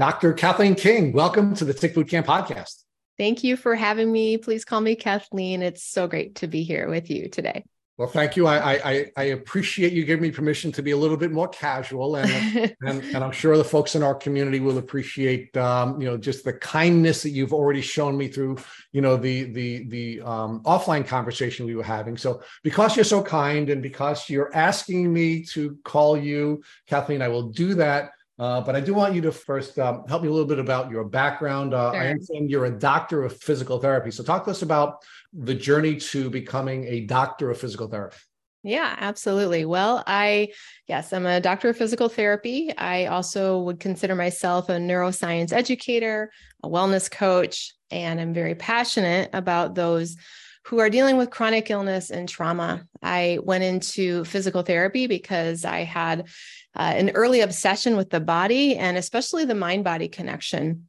Dr. Cathleen King, welcome to the Tick Boot Camp podcast. Thank you for having me. Please call me Cathleen. It's so great to be here with you today. Well, thank you. I, I, I appreciate you giving me permission to be a little bit more casual, and and, and I'm sure the folks in our community will appreciate, um, you know, just the kindness that you've already shown me through, you know, the the the um, offline conversation we were having. So, because you're so kind, and because you're asking me to call you Cathleen, I will do that. Uh, but I do want you to first um, help me a little bit about your background. Uh, sure. I understand you're a doctor of physical therapy. So, talk to us about the journey to becoming a doctor of physical therapy. Yeah, absolutely. Well, I, yes, I'm a doctor of physical therapy. I also would consider myself a neuroscience educator, a wellness coach, and I'm very passionate about those who are dealing with chronic illness and trauma. I went into physical therapy because I had uh, an early obsession with the body and especially the mind body connection.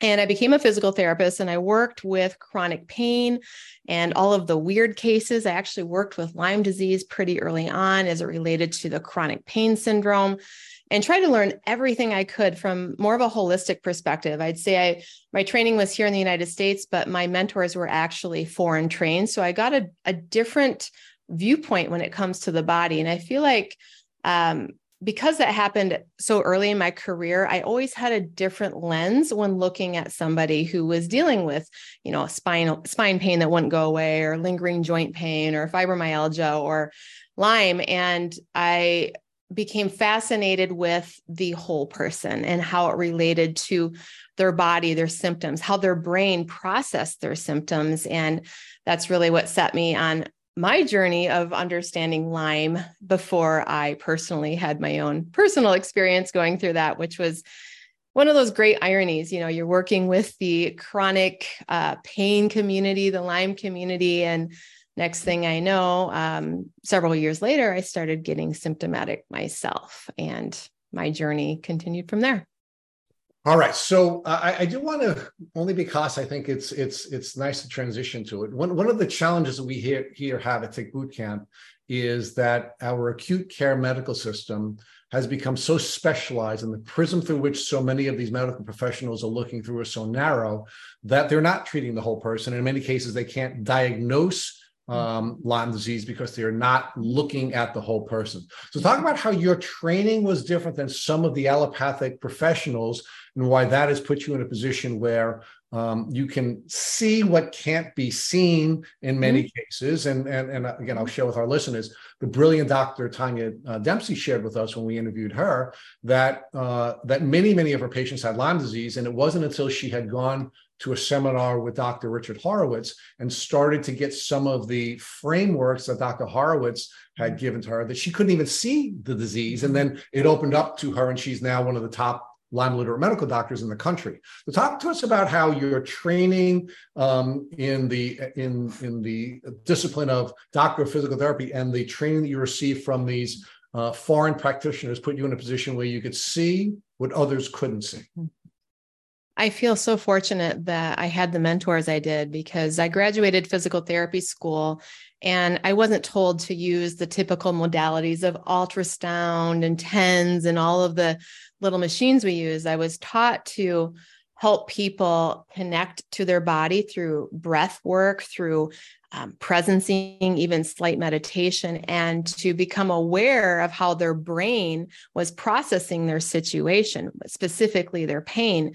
And I became a physical therapist and I worked with chronic pain and all of the weird cases. I actually worked with Lyme disease pretty early on as it related to the chronic pain syndrome and tried to learn everything I could from more of a holistic perspective. I'd say I my training was here in the United States, but my mentors were actually foreign trained. So I got a, a different viewpoint when it comes to the body. And I feel like um, because that happened so early in my career, I always had a different lens when looking at somebody who was dealing with, you know, spinal spine pain that wouldn't go away, or lingering joint pain, or fibromyalgia, or Lyme. And I became fascinated with the whole person and how it related to their body, their symptoms, how their brain processed their symptoms. And that's really what set me on my journey of understanding Lyme before I personally had my own personal experience going through that, which was one of those great ironies. You know, you're working with the chronic uh, pain community, the Lyme community, and next thing I know, um, several years later, I started getting symptomatic myself, and my journey continued from there. All right, so uh, I, I, do want to only because I think it's it's it's nice to transition to it. One one of the challenges that we here here have at Tick Boot Camp is that our acute care medical system has become so specialized, and the prism through which so many of these medical professionals are looking through is so narrow that they're not treating the whole person. In many cases, they can't diagnose um, Lyme disease because they're not looking at the whole person. So, talk about how your training was different than some of the allopathic professionals and why that has put you in a position where um, you can see what can't be seen in many mm-hmm. cases. And, and, and again, I'll share with our listeners the brilliant Dr. Tanya uh, Dempsey shared with us when we interviewed her that uh, that many many of her patients had Lyme disease, and it wasn't until she had gone to a seminar with Dr. Richard Horowitz and started to get some of the frameworks that Dr. Horowitz had given to her that she couldn't even see the disease. And then it opened up to her, and she's now one of the top Lyme literate medical doctors in the country. So talk to us about how your training um, in the in in the discipline of doctor of physical therapy and the training that you received from these uh, foreign practitioners put you in a position where you could see what others couldn't see. I feel so fortunate that I had the mentors I did because I graduated physical therapy school and I wasn't told to use the typical modalities of ultrasound and TENS and all of the little machines we use. I was taught to help people connect to their body through breath work, through um, presencing, even slight meditation, and to become aware of how their brain was processing their situation, specifically their pain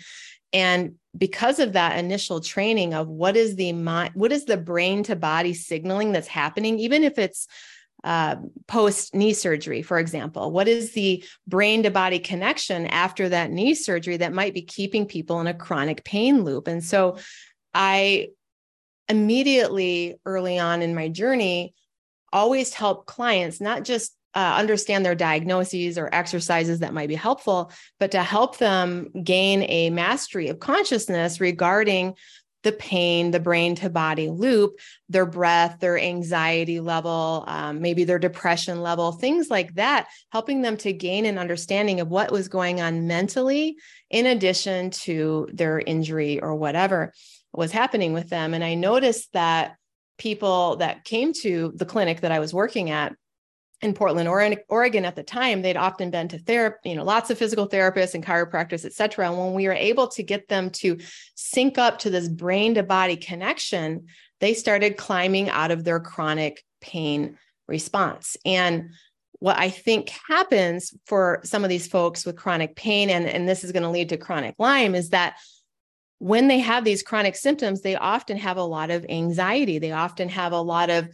and because of that initial training of what is the mind what is the brain to body signaling that's happening even if it's uh, post knee surgery for example what is the brain to body connection after that knee surgery that might be keeping people in a chronic pain loop? And so i immediately early on in my journey always help clients not just uh, understand their diagnoses or exercises that might be helpful, but to help them gain a mastery of consciousness regarding the pain, the brain to body loop, their breath, their anxiety level, um, maybe their depression level, things like that, helping them to gain an understanding of what was going on mentally, in addition to their injury or whatever was happening with them. And I noticed that people that came to the clinic that I was working at in Portland, Oregon at the time, they'd often been to therapy, you know, lots of physical therapists and chiropractors, et cetera. And when we were able to get them to sync up to this brain to body connection, they started climbing out of their chronic pain response. And what I think happens for some of these folks with chronic pain, and, and this is going to lead to chronic Lyme, is that when they have these chronic symptoms, they often have a lot of anxiety. They often have a lot of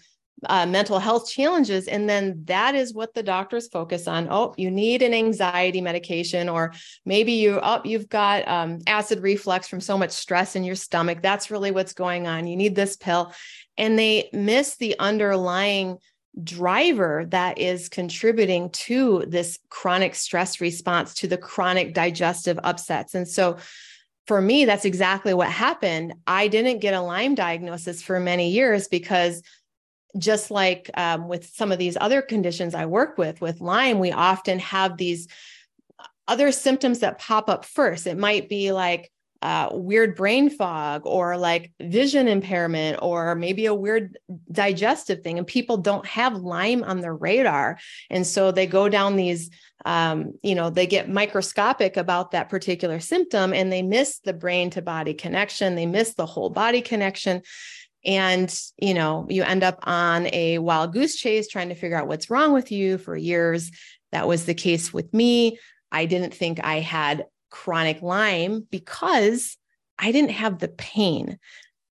uh, mental health challenges. And then that is what the doctors focus on. Oh, you need an anxiety medication, or maybe you oh, you've got um, acid reflux from so much stress in your stomach. That's really what's going on. You need this pill. And they miss the underlying driver that is contributing to this chronic stress response, to the chronic digestive upsets. And so for me, that's exactly what happened. I didn't get a Lyme diagnosis for many years because just like um, with some of these other conditions I work with, with Lyme, we often have these other symptoms that pop up first. It might be like uh, weird brain fog or like vision impairment or maybe a weird digestive thing. And people don't have Lyme on their radar. And so they go down these, um, you know, they get microscopic about that particular symptom and they miss the brain to body connection. They miss the whole body connection and you know you end up on a wild goose chase trying to figure out what's wrong with you for years. That was the case with me. I didn't think i had chronic lyme because i didn't have the pain.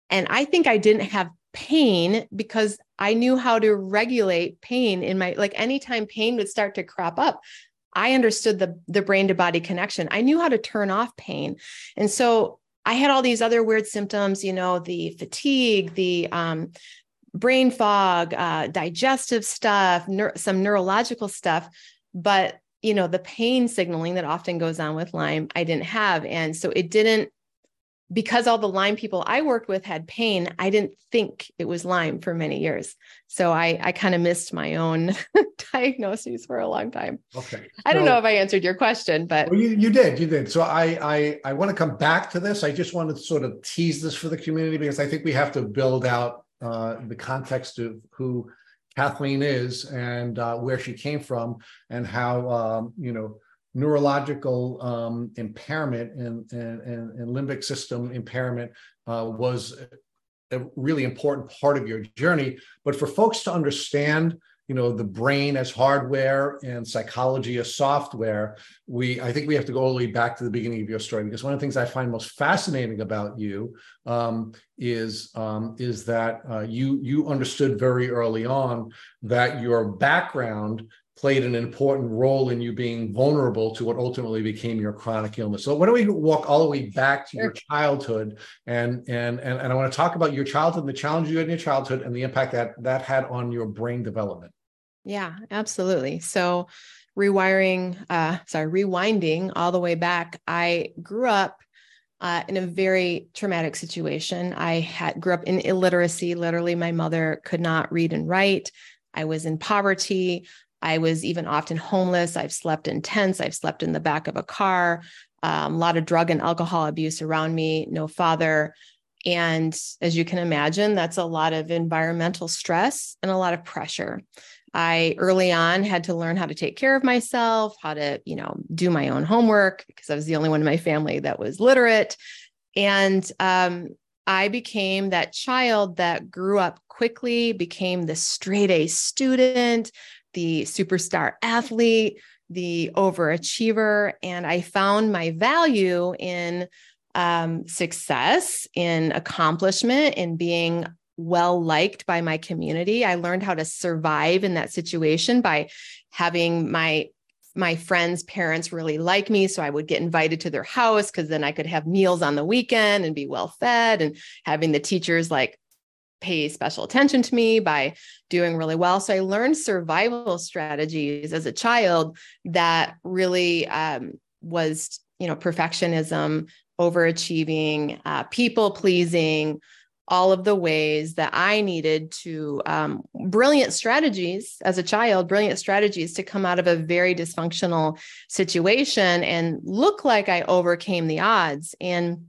And i think i didn't have pain because i knew how to regulate pain in my like anytime pain would start to crop up i understood the the brain to body connection. I knew how to turn off pain. And so I had all these other weird symptoms, you know, the fatigue, the um, brain fog, uh, digestive stuff, some neurological stuff. But, you know, the pain signaling that often goes on with Lyme, I didn't have. And so it didn't because all the Lyme people I worked with had pain, I didn't think it was Lyme for many years. So I, I kind of missed my own diagnoses for a long time. Okay. I don't know if I answered your question, but well, you, you did, you did. So I, I, I want to come back to this. I just wanted to sort of tease this for the community because I think we have to build out uh, the context of who Cathleen is and uh, where she came from and how, um, you know, neurological um, impairment and, and, and, limbic system impairment uh, was a really important part of your journey. But for folks to understand, you know, the brain as hardware and psychology as software, we I think we have to go all the way back to the beginning of your story because one of the things I find most fascinating about you um, is um, is that uh, you you understood very early on that your background played an important role in you being vulnerable to what ultimately became your chronic illness. So why don't we walk all the way back to your childhood and and and, and I want to talk about your childhood and the challenges you had in your childhood and the impact that that had on your brain development. Yeah, absolutely. So rewiring, uh, sorry, rewinding all the way back, I grew up uh, in a very traumatic situation. I had grew up in illiteracy. Literally, my mother could not read and write. I was in poverty. I was even often homeless. I've slept in tents. I've slept in the back of a car. Um, a lot of drug and alcohol abuse around me. No father. And as you can imagine, that's a lot of environmental stress and a lot of pressure. I early on had to learn how to take care of myself, how to, you know, do my own homework because I was the only one in my family that was literate. And um, I became that child that grew up quickly, became the straight A student, the superstar athlete, the overachiever. And I found my value in um, success, in accomplishment, in being well liked by my community. I learned how to survive in that situation by having my my friends' parents really like me. So I would get invited to their house because then I could have meals on the weekend and be well fed and having the teachers like pay special attention to me by doing really well. So I learned survival strategies as a child that really um, was, you know, perfectionism, overachieving, uh, people pleasing, all of the ways that I needed to um, brilliant strategies as a child, brilliant strategies to come out of a very dysfunctional situation and look like I overcame the odds. And,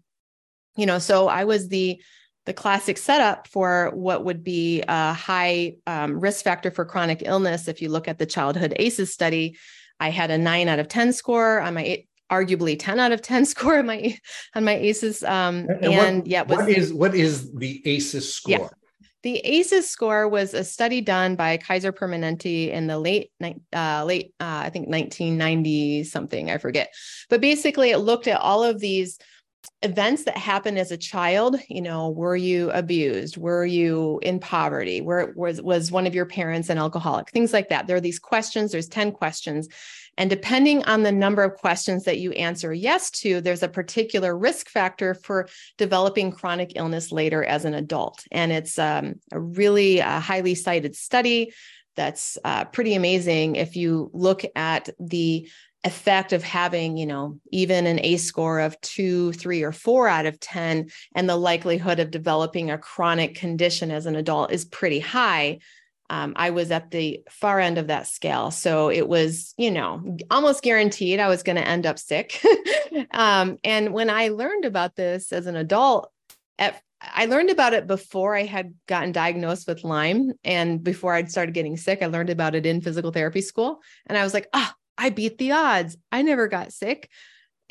you know, so I was the the classic setup for what would be a high um, risk factor for chronic illness. If you look at the childhood ACEs study, I had a nine out of 10 score on my arguably 10 out of 10 score on my on my ACEs. Um, and, and what, yeah, was, what is what is the ACEs score? Yeah. The ACEs score was a study done by Kaiser Permanente in the late, uh, late, uh, I think 1990 something, I forget. But basically, it looked at all of these events that happened as a child you know were you abused? Were you in poverty? Was was one of your parents an alcoholic? Things like that. There are these questions there's 10 questions. And depending on the number of questions that you answer yes to there's a particular risk factor for developing chronic illness later as an adult. And it's um, a really uh, highly cited study that's uh, pretty amazing if you look at the effect of having, you know, even an ACE score of two, three, or four out of 10, and the likelihood of developing a chronic condition as an adult is pretty high. Um, I was at the far end of that scale. So it was, you know, almost guaranteed I was going to end up sick. um, and when I learned about this as an adult, at, I learned about it before I had gotten diagnosed with Lyme and before I'd started getting sick. I learned about it in physical therapy school. And I was like, oh, I beat the odds. I never got sick.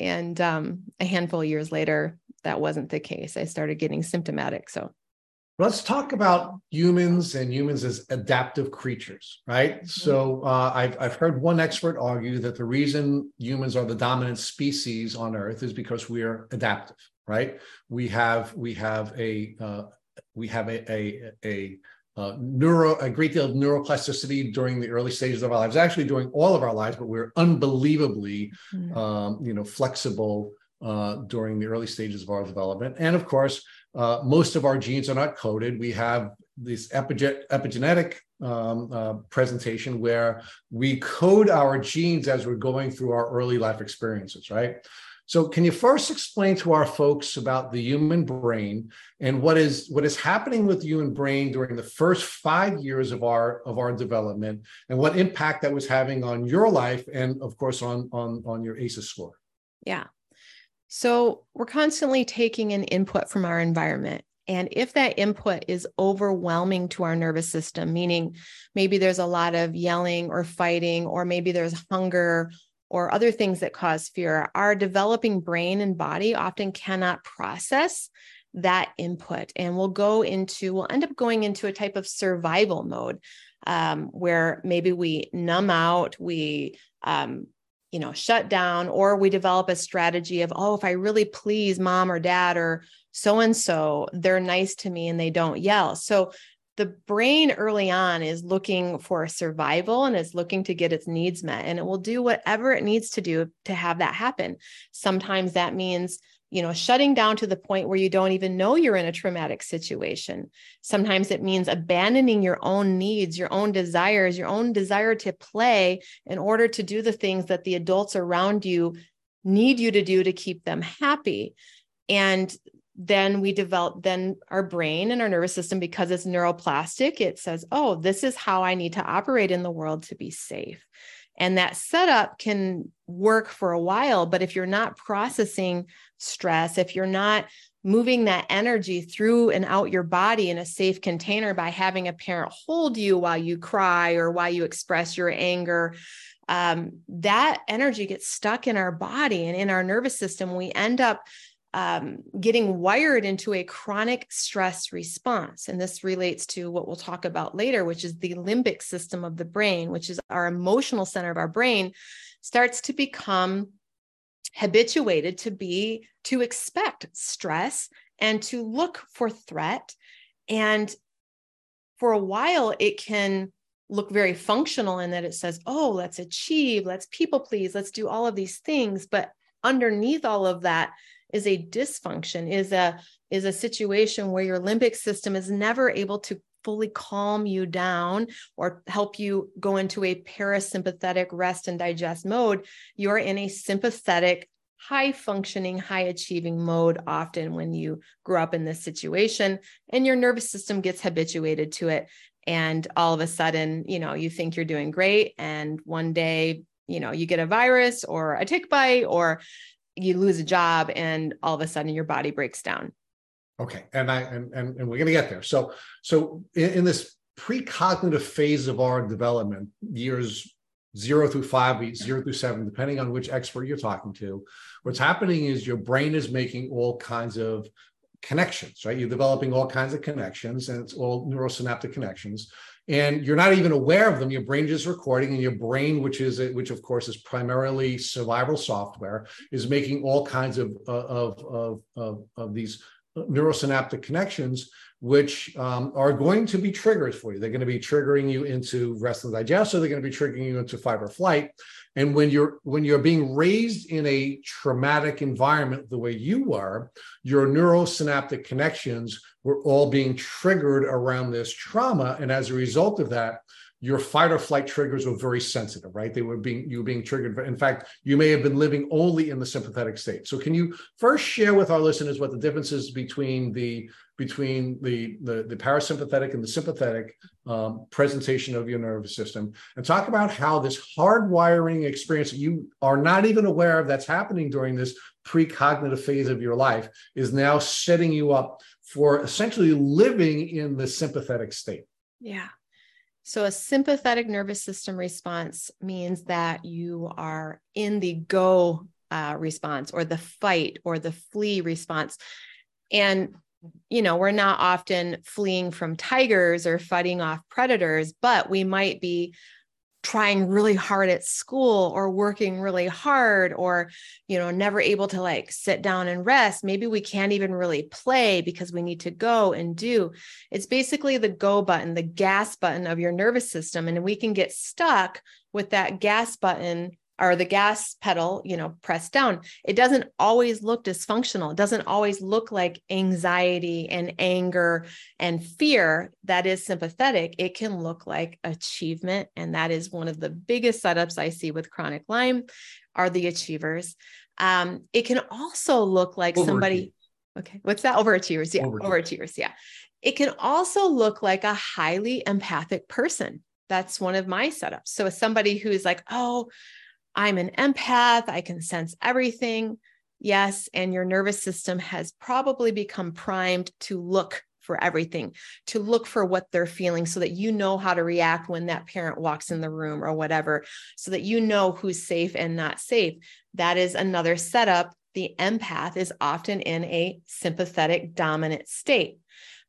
And um, a handful of years later, that wasn't the case. I started getting symptomatic. So let's talk about humans and humans as adaptive creatures, right? Mm-hmm. So uh, I've, I've heard one expert argue that the reason humans are the dominant species on Earth is because we are adaptive, right? We have we have a uh, we have a, a, a uh, neuro a great deal of neuroplasticity during the early stages of our lives actually during all of our lives but we're unbelievably mm. um, you know flexible uh, during the early stages of our development. And of course uh, most of our genes are not coded. We have this epigen- epigenetic um, uh, presentation where we code our genes as we're going through our early life experiences right so, can you first explain to our folks about the human brain and what is what is happening with the human brain during the first five years of our of our development, and what impact that was having on your life, and of course on on on your ACEs score? Yeah. So we're constantly taking an input from our environment. And if that input is overwhelming to our nervous system, meaning maybe there's a lot of yelling or fighting, or maybe there's hunger or other things that cause fear, our developing brain and body often cannot process that input. And we'll go into, we'll end up going into a type of survival mode um, where maybe we numb out, we, um, you know, shut down, or we develop a strategy of, oh, if I really please mom or dad or so and so, they're nice to me and they don't yell. So the brain early on is looking for survival and is looking to get its needs met and it will do whatever it needs to do to have that happen. Sometimes that means you know shutting down to the point where you don't even know you're in a traumatic situation. Sometimes it means abandoning your own needs your own desires your own desire to play in order to do the things that the adults around you need you to do to keep them happy. And then we develop then our brain and our nervous system because it's neuroplastic it says oh this is how i need to operate in the world to be safe. And that setup can work for a while but if you're not processing stress if you're not moving that energy through and out your body in a safe container by having a parent hold you while you cry or while you express your anger um, that energy gets stuck in our body and in our nervous system. We end up um, getting wired into a chronic stress response. And this relates to what we'll talk about later, which is the limbic system of the brain, which is our emotional center of our brain, starts to become habituated to be, to expect stress and to look for threat. And for a while, it can look very functional in that it says, oh, let's achieve, let's people please, let's do all of these things. But underneath all of that, is a dysfunction is a is a situation where your limbic system is never able to fully calm you down or help you go into a parasympathetic rest and digest mode you're in a sympathetic high functioning high achieving mode often when you grow up in this situation and your nervous system gets habituated to it. And all of a sudden you know you think you're doing great and one day you know you get a virus or a tick bite or you lose a job and all of a sudden your body breaks down Okay, and I and and, and we're going to get there. So so in, in this precognitive phase of our development, years zero through five, zero through seven, depending on which expert you're talking to, what's happening is your brain is making all kinds of connections, right? You're developing all kinds of connections, and it's all neurosynaptic connections and you're not even aware of them. Your brain is recording and your brain which is which of course is primarily survival software is making all kinds of of of of, of these neurosynaptic connections which um, are going to be triggers for you. They're going to be triggering you into rest and digest or they're going to be triggering you into fight or flight. And when you're when you're being raised in a traumatic environment the way you are your neurosynaptic connections were all being triggered around this trauma. And as a result of that your fight or flight triggers were very sensitive right? They were being you were being triggered. In fact you may have been living only in the sympathetic state. So can you first share with our listeners what the difference is between the between the, the, the parasympathetic and the sympathetic um, presentation of your nervous system? And talk about how this hardwiring experience that you are not even aware of that's happening during this precognitive phase of your life is now setting you up for essentially living in the sympathetic state. Yeah. So, a sympathetic nervous system response means that you are in the go uh, response or the fight or the flee response. And you know, we're not often fleeing from tigers or fighting off predators, but we might be trying really hard at school or working really hard or you know never able to like sit down and rest maybe we can't even really play because we need to go and do. It's basically the go button the gas button of your nervous system and we can get stuck with that gas button or the gas pedal, you know, pressed down, it doesn't always look dysfunctional. It doesn't always look like anxiety and anger and fear that is sympathetic. It can look like achievement. And that is one of the biggest setups I see with chronic Lyme are the achievers. Um, it can also look like somebody, okay, what's that? Overachievers. Yeah, overachievers. overachievers. Yeah. It can also look like a highly empathic person. That's one of my setups. So, somebody who's like, oh, I'm an empath, I can sense everything. Yes. And your nervous system has probably become primed to look for everything, to look for what they're feeling so that you know how to react when that parent walks in the room or whatever, so that you know who's safe and not safe. That is another setup. The empath is often in a sympathetic dominant state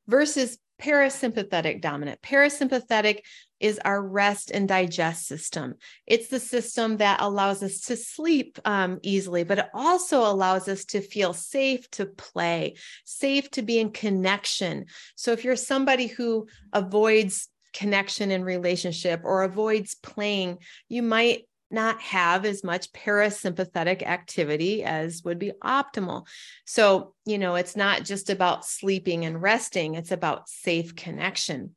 versus parasympathetic dominant. Parasympathetic is our rest and digest system. It's the system that allows us to sleep um, easily, but it also allows us to feel safe to play, safe to be in connection. So if you're somebody who avoids connection and relationship or avoids playing, you might not have as much parasympathetic activity as would be optimal. So, you know, it's not just about sleeping and resting, it's about safe connection.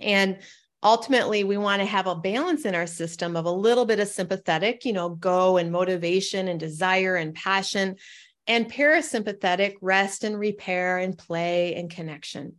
And ultimately we want to have a balance in our system of a little bit of sympathetic you know go and motivation and desire and passion and parasympathetic rest and repair and play and connection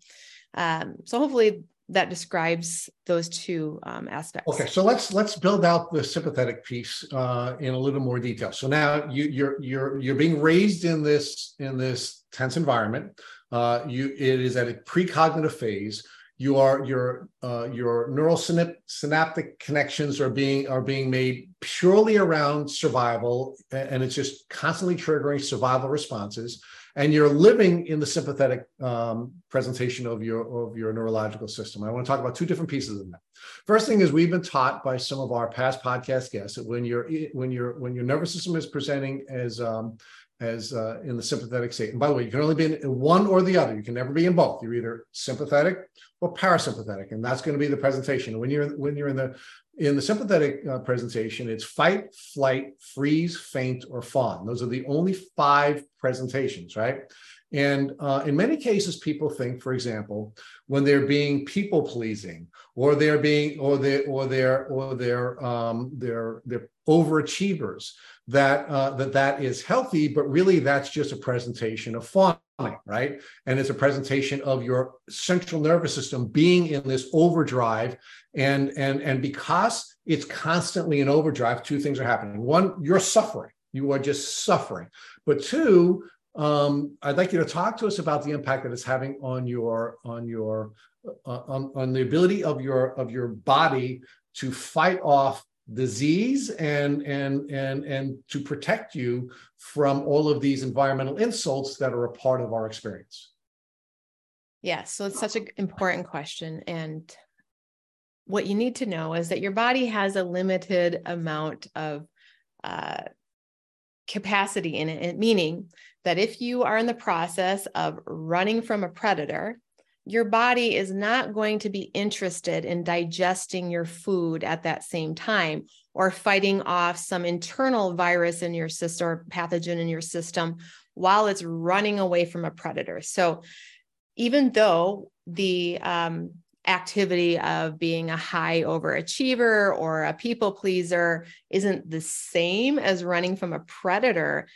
um, so hopefully that describes those two um, aspects. Okay, so let's let's build out the sympathetic piece uh, in a little more detail. So now you, you're you're you're being raised in this in this tense environment. Uh, you it is at a precognitive phase You are your uh, your neural synaptic connections are being are being made purely around survival and it's just constantly triggering survival responses and you're living in the sympathetic um, presentation of your of your neurological system i want to talk about two different pieces of that first thing is we've been taught by some of our past podcast guests that when you're when you're when your nervous system is presenting as um, as uh, in the sympathetic state. And by the way, you can only be in one or the other. You can never be in both. You're either sympathetic or parasympathetic, and that's going to be the presentation. When you're when you're in the in the sympathetic uh, presentation, it's fight, flight, freeze, faint, or fawn. Those are the only five presentations, right? And uh, in many cases, people think, for example, when they're being people pleasing, or they're being, or they, or they're, or they're, um, they're, they're overachievers, that uh, that that is healthy, but really that's just a presentation of fawning, right? And it's a presentation of your central nervous system being in this overdrive, and and and because it's constantly in overdrive, two things are happening. One, you're suffering. You are just suffering. But two, um, I'd like you to talk to us about the impact that it's having on your on your uh, on, on the ability of your of your body to fight off disease and and and and to protect you from all of these environmental insults that are a part of our experience yeah so it's such an important question and what you need to know is that your body has a limited amount of uh, capacity in it meaning that if you are in the process of running from a predator your body is not going to be interested in digesting your food at that same time or fighting off some internal virus in your system or pathogen in your system while it's running away from a predator. So, even though the um, activity of being a high overachiever or a people pleaser isn't the same as running from a predator,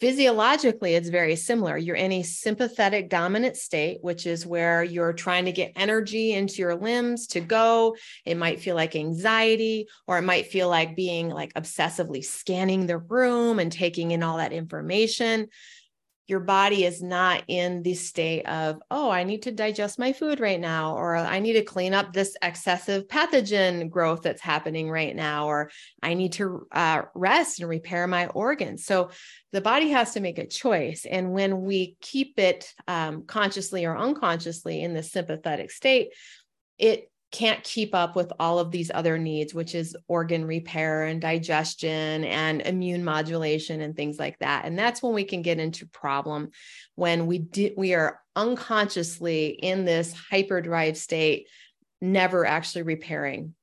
Physiologically, it's very similar. You're in a sympathetic dominant state, which is where you're trying to get energy into your limbs to go. It might feel like anxiety, or it might feel like being like obsessively scanning the room and taking in all that information your body is not in the state of, oh, I need to digest my food right now, or I need to clean up this excessive pathogen growth that's happening right now, or I need to uh, rest and repair my organs. So the body has to make a choice. And when we keep it um, consciously or unconsciously in the sympathetic state, it can't keep up with all of these other needs, which is organ repair and digestion and immune modulation and things like that. And that's when we can get into problem when we we are unconsciously in this hyperdrive state, never actually repairing.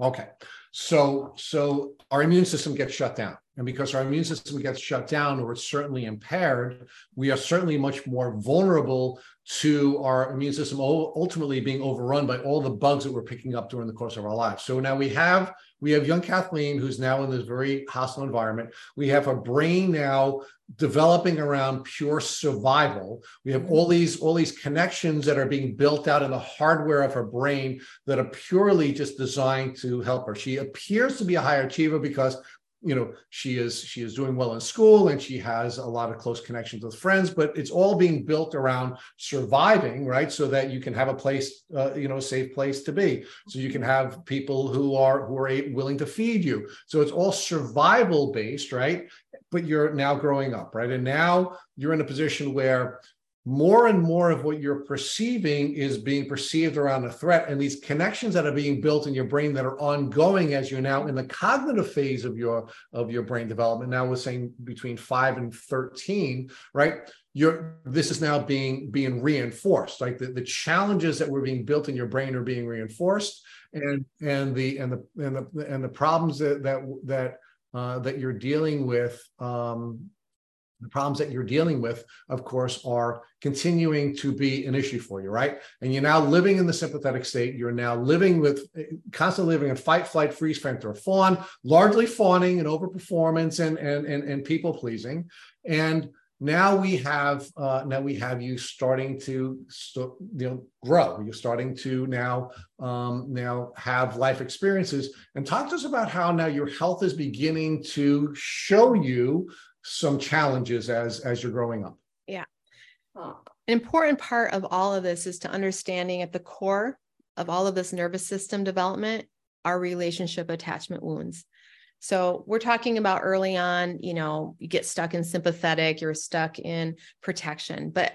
Okay. So so our immune system gets shut down. And because our immune system gets shut down or it's certainly impaired, we are certainly much more vulnerable to our immune system ultimately being overrun by all the bugs that we're picking up during the course of our lives. So now we have we have young Cathleen who's now in this very hostile environment. We have a brain now developing around pure survival. We have all these all these connections that are being built out in the hardware of her brain that are purely just designed to help her. She appears to be a high achiever because you know she is she is doing well in school and she has a lot of close connections with friends but it's all being built around surviving right? So that you can have a place uh, you know a safe place to be. So you can have people who are who are willing to feed you. So it's all survival based right? But you're now growing up right? And now you're in a position where more and more of what you're perceiving is being perceived around a threat and these connections that are being built in your brain that are ongoing as you're now in the cognitive phase of your of your brain development. Now we're saying between 5 and 13 right? You're this is now being being reinforced like the, the challenges that were being built in your brain are being reinforced and and the and the and the and the problems that that that uh, that you're dealing with um, the problems that you're dealing with, of course, are continuing to be an issue for you, right? And you're now living in the sympathetic state. You're now living with constantly living in fight, flight, freeze, faint, or fawn, largely fawning and overperformance and and and, and people pleasing. And now we have uh, now we have you starting to you know grow. You're starting to now um, now have life experiences. And talk to us about how now your health is beginning to show you some challenges as as you're growing up. Yeah. An important part of all of this is to understanding at the core of all of this nervous system development are relationship attachment wounds. So we're talking about early on you know you get stuck in sympathetic you're stuck in protection but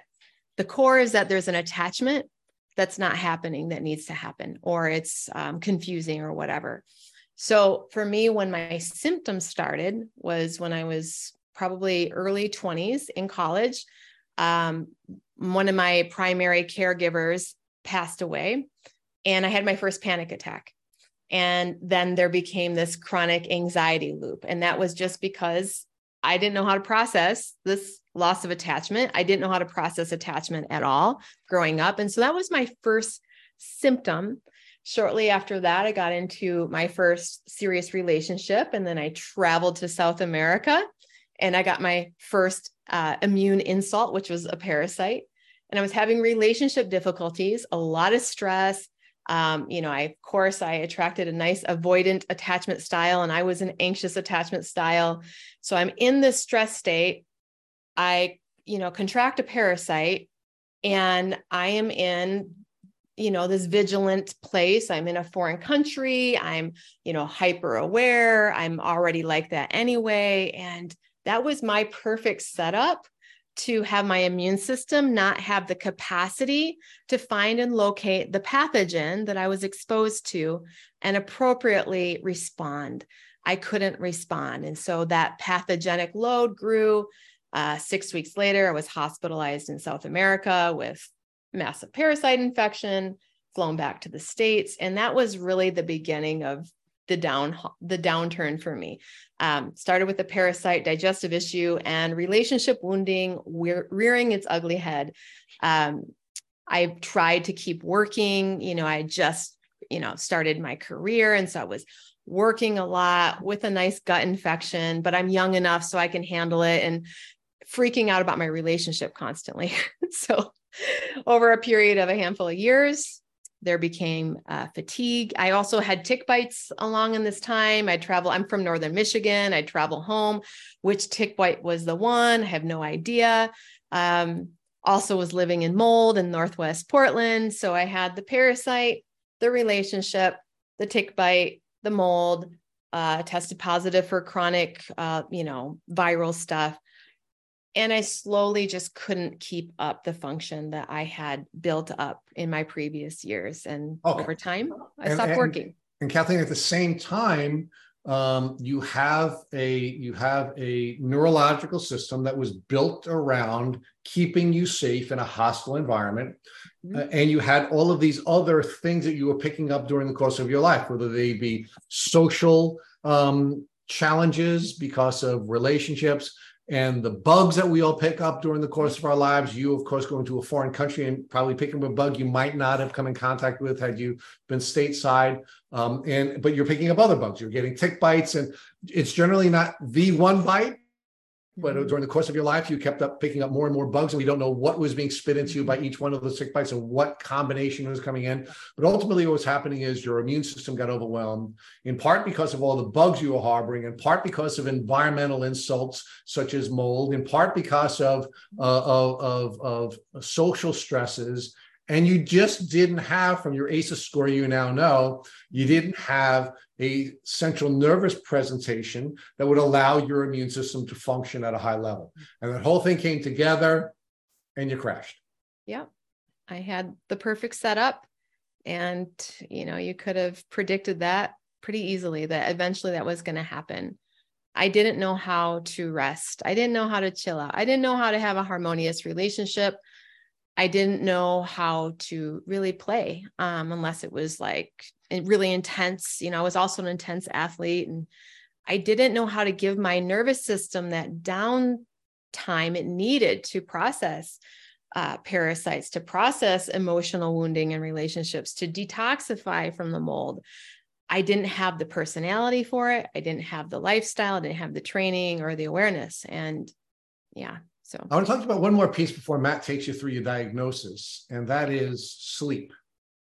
the core is that there's an attachment that's not happening that needs to happen or it's um, confusing or whatever. So for me when my symptoms started was when i was probably early 20s in college. Um, one of my primary caregivers passed away, and I had my first panic attack. And then there became this chronic anxiety loop. And that was just because I didn't know how to process this loss of attachment. I didn't know how to process attachment at all growing up. And so that was my first symptom. Shortly after that, I got into my first serious relationship. And then I traveled to South America and I got my first uh, immune insult, which was a parasite. And I was having relationship difficulties, a lot of stress. Um, you know, I, of course, I attracted a nice avoidant attachment style, and I was an anxious attachment style. So I'm in this stress state. I you know, contract a parasite and I am in you know this vigilant place i'm in a foreign country i'm you know hyper aware i'm already like that anyway and that was my perfect setup to have my immune system not have the capacity to find and locate the pathogen that I was exposed to and appropriately respond. I couldn't respond. And so that pathogenic load grew. Uh, six weeks later, I was hospitalized in South America with massive parasite infection, flown back to the States. And that was really the beginning of the down the downturn for me. Um, started with a parasite digestive issue and relationship wounding rearing its ugly head. Um, I tried to keep working. You know, I just you know started my career, and so I was working a lot with a nice gut infection. But I'm young enough so I can handle it, and freaking out about my relationship constantly. so over a period of a handful of years there became uh, fatigue. I also had tick bites along in this time. I travel, I'm from Northern Michigan. I travel home. Which tick bite was the one? I have no idea. Um, also was living in mold in Northwest Portland. So I had the parasite, the relationship, the tick bite, the mold, uh, tested positive for chronic, uh, you know, viral stuff and I slowly just couldn't keep up the function that I had built up in my previous years. And okay. over time, I and, stopped and, working. And Cathleen, at the same time, um, you have a you have a neurological system that was built around keeping you safe in a hostile environment, mm-hmm. uh, and you had all of these other things that you were picking up during the course of your life, whether they be social um, challenges because of relationships, and the bugs that we all pick up during the course of our lives. You, of course, going to a foreign country and probably picking up a bug you might not have come in contact with had you been stateside. Um, and but you're picking up other bugs. You're getting tick bites, and it's generally not the one bite, but mm-hmm. during the course of your life, you kept up picking up more and more bugs, and we don't know what was being spit into you by each one of the tick bites and what combination was coming in. But ultimately, what was happening is your immune system got overwhelmed, in part because of all the bugs you were harboring, in part because of environmental insults such as mold, in part because of uh, of, of, of social stresses, and you just didn't have from your ACEs score you now know you didn't have a central nervous presentation that would allow your immune system to function at a high level. And that whole thing came together and you crashed. Yeah i had the perfect setup and you know you could have predicted that pretty easily that eventually that was going to happen. I didn't know how to rest. I didn't know how to chill out. I didn't know how to have a harmonious relationship I didn't know how to really play um, unless it was like really intense. You know, I was also an intense athlete and I didn't know how to give my nervous system that down time it needed to process uh, parasites, to process emotional wounding in relationships, to detoxify from the mold. I didn't have the personality for it. I didn't have the lifestyle. I didn't have the training or the awareness. And yeah, so I want to talk about one more piece before Matt takes you through your diagnosis, and that is sleep.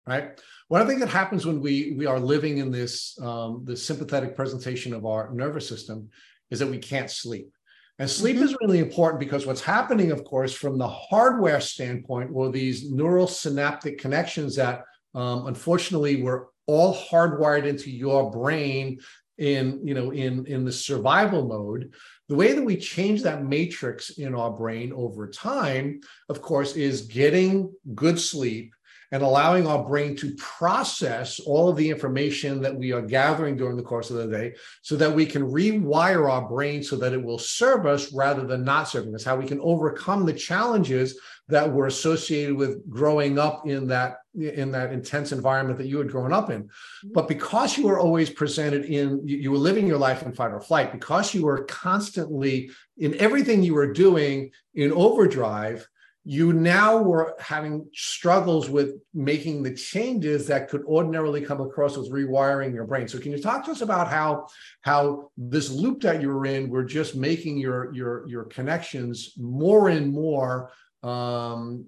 Right. One thing that happens when we we are living in this um, the sympathetic presentation of our nervous system is that we can't sleep. And sleep mm-hmm. is really important because what's happening, of course, from the hardware standpoint, were these neural synaptic connections that um, unfortunately were all hardwired into your brain in you know in in the survival mode the way that we change that matrix in our brain over time, of course, is getting good sleep and allowing our brain to process all of the information that we are gathering during the course of the day so that we can rewire our brain so that it will serve us rather than not serving us, how we can overcome the challenges that were associated with growing up in that in that intense environment that you had grown up in mm-hmm. but because you were always presented in you were living your life in fight or flight because you were constantly in everything you were doing in overdrive you now were having struggles with making the changes that could ordinarily come across as rewiring your brain. So can you talk to us about how how this loop that you were in were just making your your your connections more and more um,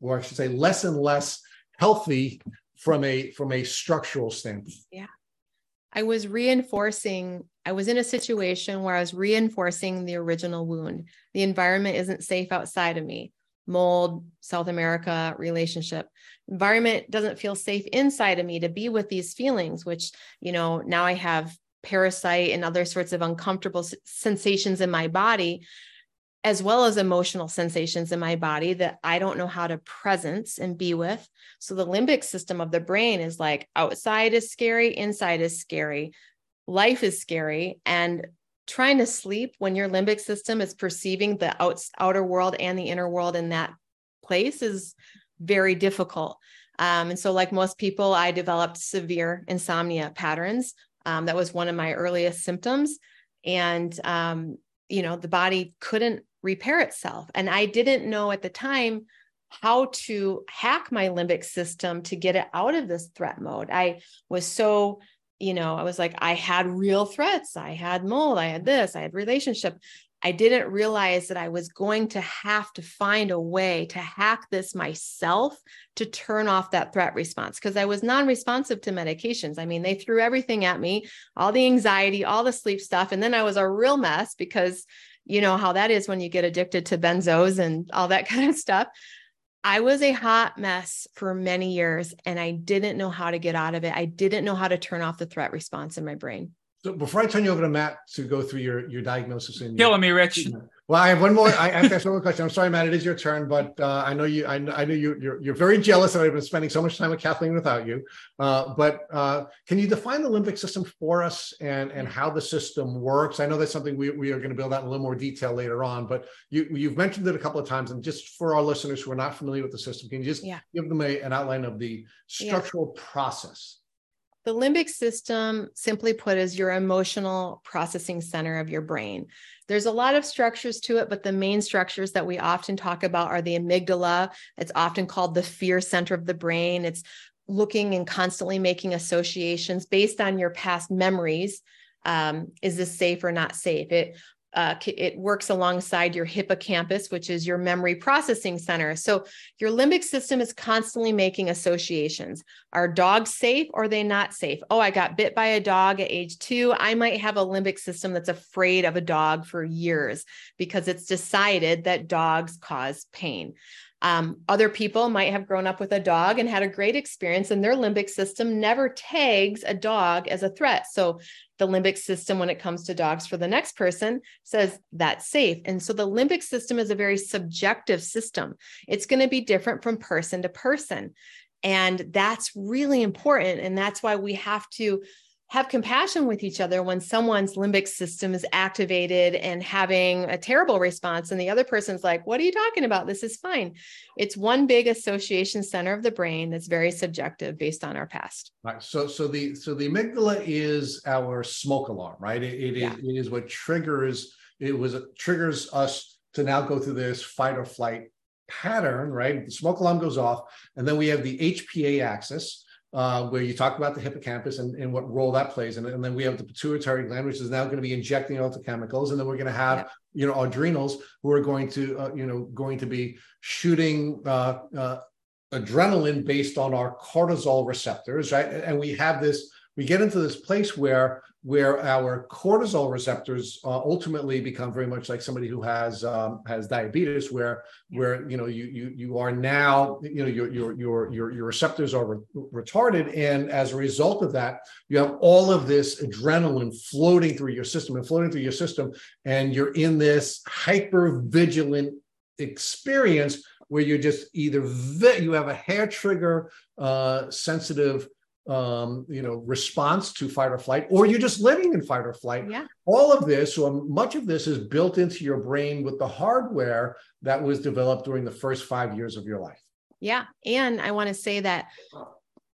or I should say less and less healthy from a from a structural standpoint. Yeah. I was reinforcing, I was in a situation where I was reinforcing the original wound. The environment isn't safe outside of me. Mold, South America, relationship. Environment doesn't feel safe inside of me to be with these feelings, which, you know, now I have parasite and other sorts of uncomfortable sensations in my body as well as emotional sensations in my body that I don't know how to presence and be with. So the limbic system of the brain is like outside is scary, inside is scary, life is scary. And trying to sleep when your limbic system is perceiving the out, outer world and the inner world in that place is very difficult. Um, and so, like most people, I developed severe insomnia patterns. Um, that was one of my earliest symptoms. And um, you know the body couldn't repair itself. And I didn't know at the time how to hack my limbic system to get it out of this threat mode. I was so, you know, I was like, I had real threats. I had mold, I had this, I had relationship. I didn't realize that I was going to have to find a way to hack this myself to turn off that threat response because I was non responsive to medications. I mean, they threw everything at me, all the anxiety, all the sleep stuff. And then I was a real mess because you know how that is when you get addicted to benzos and all that kind of stuff. I was a hot mess for many years and I didn't know how to get out of it. I didn't know how to turn off the threat response in my brain. So before I turn you over to Matt to go through your your diagnosis and killing me, Rich. Well, I have one more. I have to ask one more question. I'm sorry, Matt. It is your turn, but uh, I know you. I, I know you. You're, you're very jealous that I've been spending so much time with Cathleen without you. Uh, but uh, can you define the limbic system for us and and how the system works? I know that's something we, we are going to build out in a little more detail later on. But you you've mentioned it a couple of times, and just for our listeners who are not familiar with the system, can you just yeah. give them a, an outline of the structural yeah. process? The limbic system, simply put, is your emotional processing center of your brain. There's a lot of structures to it, but the main structures that we often talk about are the amygdala. It's often called the fear center of the brain. It's looking and constantly making associations based on your past memories. Um, is this safe or not safe? It uh, it works alongside your hippocampus, which is your memory processing center. So your limbic system is constantly making associations. Are dogs safe or are they not safe? Oh, I got bit by a dog at age two. I might have a limbic system that's afraid of a dog for years because it's decided that dogs cause pain. Um, other people might have grown up with a dog and had a great experience, and their limbic system never tags a dog as a threat. So the limbic system, when it comes to dogs for the next person, says that's safe. And so the limbic system is a very subjective system. It's going to be different from person to person. And that's really important. And that's why we have to have compassion with each other when someone's limbic system is activated and having a terrible response and the other person's like what are you talking about? This is fine. It's one big association center of the brain that's very subjective based on our past. Right. So so the so the amygdala is our smoke alarm right? It, it, yeah. is, it is what triggers it was triggers us to now go through this fight or flight pattern right? The smoke alarm goes off and then we have the hpa axis uh, where you talk about the hippocampus and, and what role that plays. And, and then we have the pituitary gland, which is now going to be injecting all the chemicals. And then we're going to have, yeah. you know, adrenals who are going to, uh, you know, going to be shooting uh, uh, adrenaline based on our cortisol receptors, right? And we have this, we get into this place where where our cortisol receptors uh, ultimately become very much like somebody who has um, has diabetes, where where you know you you you are now you know your your your your, your receptors are re- retarded, and as a result of that, you have all of this adrenaline floating through your system and floating through your system, and you're in this hyper vigilant experience where you're just either vi- you have a hair trigger uh, sensitive um, you know, response to fight or flight, or you're just living in fight or flight. Yeah. All of this, or much of this, is built into your brain with the hardware that was developed during the first five years of your life. Yeah, and I want to say that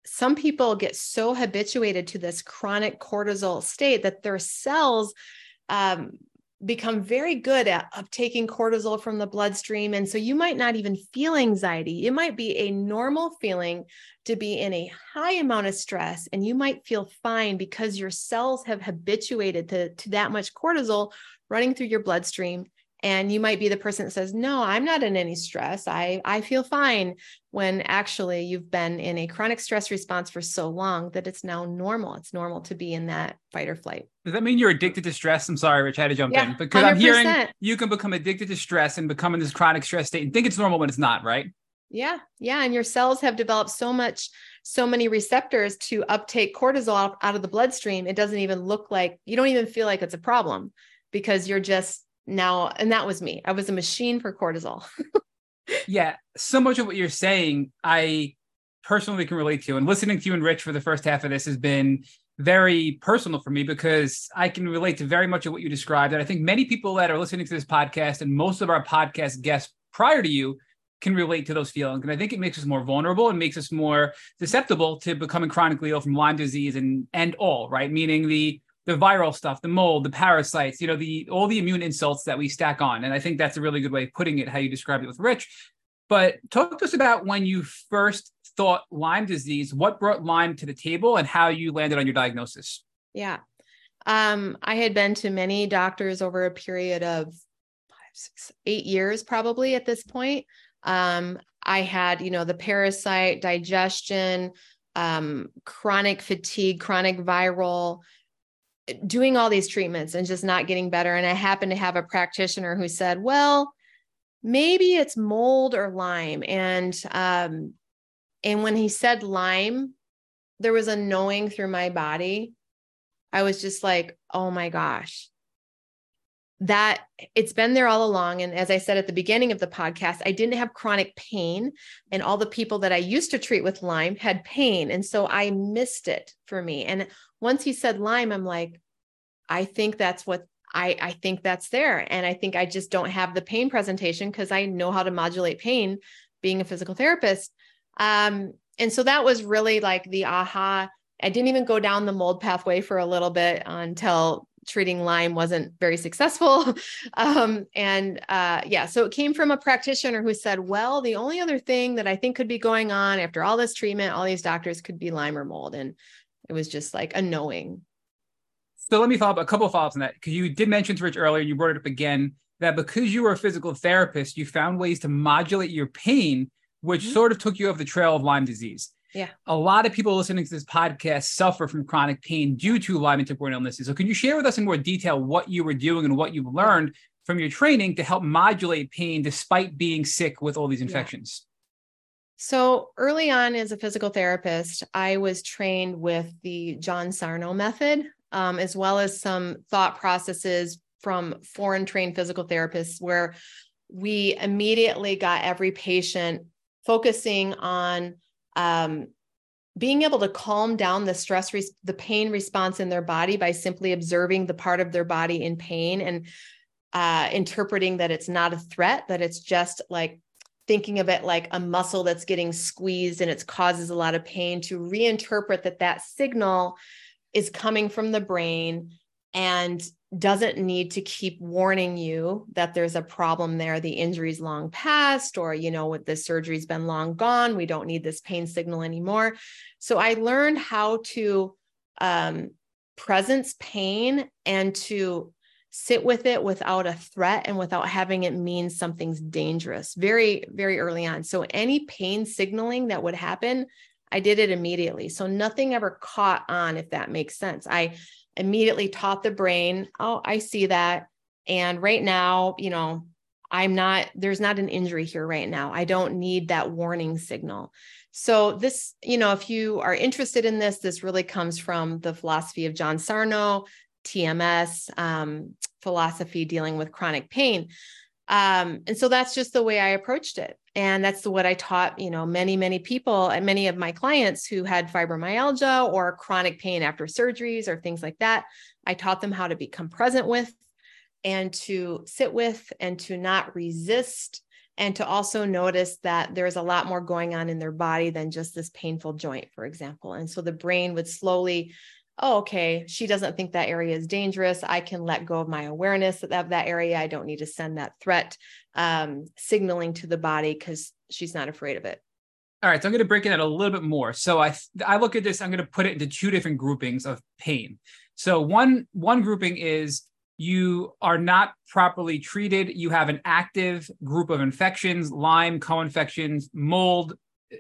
some people get so habituated to this chronic cortisol state that their cells um, become very good at uptaking cortisol from the bloodstream. And so you might not even feel anxiety. It might be a normal feeling to be in a high amount of stress, and you might feel fine because your cells have habituated to, to that much cortisol running through your bloodstream and you might be the person that says no i'm not in any stress. I i feel fine when actually you've been in a chronic stress response for so long that it's now normal. It's normal to be in that fight or flight. Does that mean you're addicted to stress? I'm sorry rich i had to jump yeah, in. Because i am hearing you can become addicted to stress and become in this chronic stress state and think it's normal when it's not right? Yeah yeah and your cells have developed so much so many receptors to uptake cortisol out of the bloodstream. It doesn't even look like you don't even feel like it's a problem because you're just now and that was me. I was a machine for cortisol. Yeah so much of what you're saying i personally can relate to and listening to you and rich for the first half of this has been very personal for me because i can relate to very much of what you described and i think many people that are listening to this podcast and most of our podcast guests prior to you can relate to those feelings and i think it makes us more vulnerable and makes us more susceptible to becoming chronically ill from lyme disease and and all right? Meaning the the viral stuff, the mold, the parasites, you know, the all the immune insults that we stack on. And I think that's a really good way of putting it, how you described it with Rich. But talk to us about when you first thought Lyme disease, what brought Lyme to the table and how you landed on your diagnosis. Yeah. Um, I had been to many doctors over a period of five, six, eight years, probably at this point. Um, I had, you know, the parasite, digestion, um, chronic fatigue, chronic viral, doing all these treatments and just not getting better. And I happened to have a practitioner who said, well, maybe it's mold or Lyme. And um, and when he said Lyme, there was a knowing through my body. I was just like, oh my gosh. That it's been there all along. And as I said at the beginning of the podcast, I didn't have chronic pain. And all the people that I used to treat with Lyme had pain. And so I missed it for me. And once he said Lyme, I'm like, I think that's what I, I think that's there. And I think I just don't have the pain presentation because I know how to modulate pain being a physical therapist. Um, and so that was really like the aha. I didn't even go down the mold pathway for a little bit until treating Lyme wasn't very successful. um, and uh, yeah, so it came from a practitioner who said, well, the only other thing that I think could be going on after all this treatment, all these doctors could be Lyme or mold. And it was just like a knowing. So let me follow up a couple of follow ups on that because you did mention to Rich earlier, and you brought it up again that because you were a physical therapist, you found ways to modulate your pain, which mm-hmm. sort of took you off the trail of Lyme disease. Yeah. A lot of people listening to this podcast suffer from chronic pain due to Lyme and tick-borne illnesses. So, can you share with us in more detail what you were doing and what you've learned from your training to help modulate pain despite being sick with all these infections? So early on as a physical therapist, I was trained with the John Sarno method, um, as well as some thought processes from foreign trained physical therapists, where we immediately got every patient focusing on um, being able to calm down the stress, re- the pain response in their body by simply observing the part of their body in pain and uh, interpreting that it's not a threat, that it's just like thinking of it like a muscle that's getting squeezed and it causes a lot of pain to reinterpret that that signal is coming from the brain and doesn't need to keep warning you that there's a problem there. The injury's long past or you know what the surgery's been long gone we don't need this pain signal anymore. So i learned how to um, presence pain and to sit with it without a threat and without having it mean something's dangerous. Very very early on. So any pain signaling that would happen i did it immediately. So nothing ever caught on if that makes sense. I immediately taught the brain oh i see that and right now you know i'm not there's not an injury here right now i don't need that warning signal so this you know if you are interested in this this really comes from the philosophy of john sarno TMS um, philosophy dealing with chronic pain. Um, and so that's just the way I approached it. And that's what I taught, you know, many, many people and many of my clients who had fibromyalgia or chronic pain after surgeries or things like that. I taught them how to become present with and to sit with and to not resist and to also notice that there's a lot more going on in their body than just this painful joint, for example. And so the brain would slowly oh, okay, she doesn't think that area is dangerous. I can let go of my awareness of that area. I don't need to send that threat um, signaling to the body because she's not afraid of it. All right, so I'm going to break it out a little bit more. So I I look at this. I'm going to put it into two different groupings of pain. So one one grouping is you are not properly treated. You have an active group of infections, Lyme, co-infections, mold,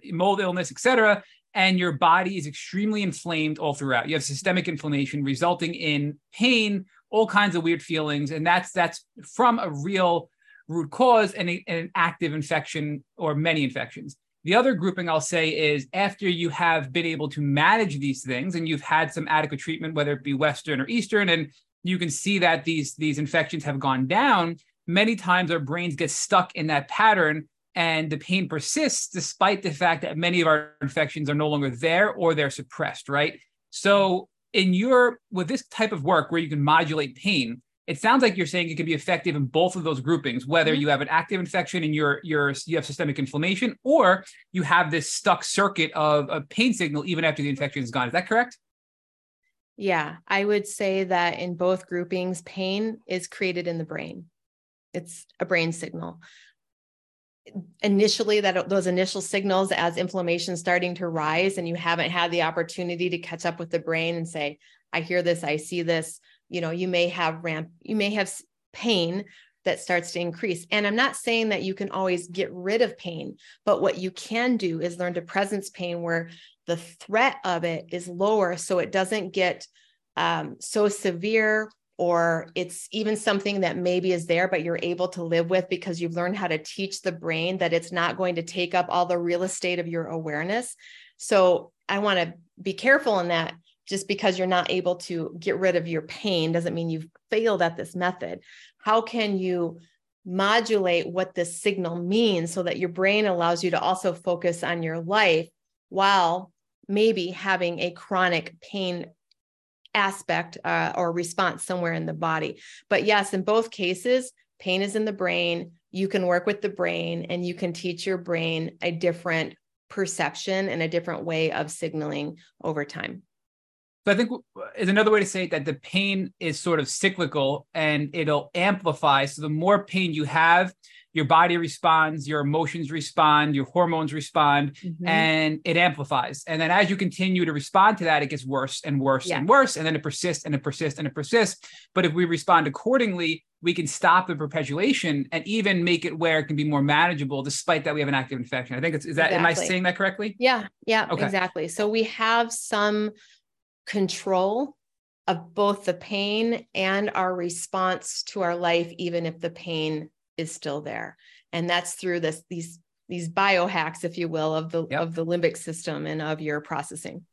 mold illness, etc., and your body is extremely inflamed all throughout. You have systemic inflammation resulting in pain, all kinds of weird feelings, and that's that's from a real root cause and, a, and an active infection or many infections. The other grouping I'll say is after you have been able to manage these things and you've had some adequate treatment, whether it be Western or Eastern, and you can see that these these infections have gone down. Many times our brains get stuck in that pattern and the pain persists despite the fact that many of our infections are no longer there or they're suppressed, right? So in your with this type of work where you can modulate pain, it sounds like you're saying it can be effective in both of those groupings, whether mm-hmm. you have an active infection and you're you're you have systemic inflammation, or you have this stuck circuit of a pain signal even after the infection is gone. Is that correct? Yeah, I would say that in both groupings, pain is created in the brain. It's a brain signal. Initially, that those initial signals as inflammation starting to rise, and you haven't had the opportunity to catch up with the brain and say, I hear this, I see this, you know, you may have ramp, you may have pain that starts to increase. And I'm not saying that you can always get rid of pain, but what you can do is learn to presence pain where the threat of it is lower so it doesn't get um, so severe or it's even something that maybe is there but you're able to live with because you've learned how to teach the brain that it's not going to take up all the real estate of your awareness. So i want to be careful in that just because you're not able to get rid of your pain doesn't mean you've failed at this method. How can you modulate what this signal means so that your brain allows you to also focus on your life while maybe having a chronic pain aspect uh, or response somewhere in the body. But yes, in both cases, pain is in the brain. You can work with the brain and you can teach your brain a different perception and a different way of signaling over time. So I think is another way to say it that the pain is sort of cyclical and it'll amplify. So the more pain you have, your body responds, your emotions respond, your hormones respond, mm-hmm. and it amplifies. And then as you continue to respond to that, it gets worse and worse yeah. and worse. And then it persists and it persists and it persists. But if we respond accordingly, we can stop the perpetuation and even make it where it can be more manageable, despite that we have an active infection. I think it's is that exactly. am I saying that correctly? Yeah, yeah, okay. exactly. So we have some control of both the pain and our response to our life, even if the pain is still there. And that's through this these these biohacks if you will of the yep. of the limbic system and of your processing.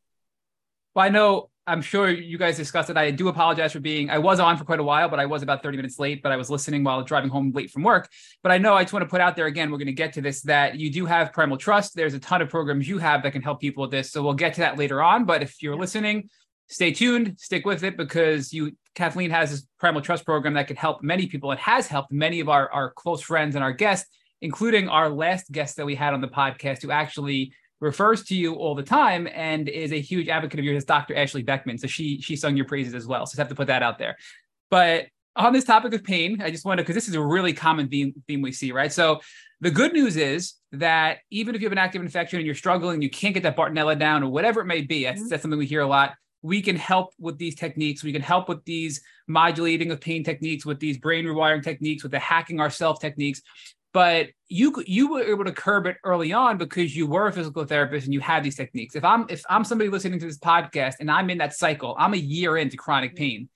Well i know i'm sure you guys discussed it. I do apologize for being i was on for quite a while but i was about 30 minutes late but i was listening while driving home late from work. But i know i just want to put out there again we're going to get to this that you do have primal trust. There's a ton of programs you have that can help people with this. So we'll get to that later on. But if you're listening stay tuned, stick with it because you Cathleen has this primal trust program that could help many people. It has helped many of our, our close friends and our guests, including our last guest that we had on the podcast, who actually refers to you all the time and is a huge advocate of yours, Dr. Ashley Beckman. So she she sung your praises as well. So just have to put that out there. But on this topic of pain, I just want to because this is a really common theme theme we see, right? So the good news is that even if you have an active infection and you're struggling, you can't get that Bartonella down or whatever it may be. That's, mm-hmm. that's something we hear a lot we can help with these techniques. We can help with these modulating of pain techniques, with these brain rewiring techniques, with the hacking ourself techniques. But you you were able to curb it early on because you were a physical therapist and you had these techniques. If I'm if I'm somebody listening to this podcast and I'm in that cycle, I'm a year into chronic mm-hmm. pain.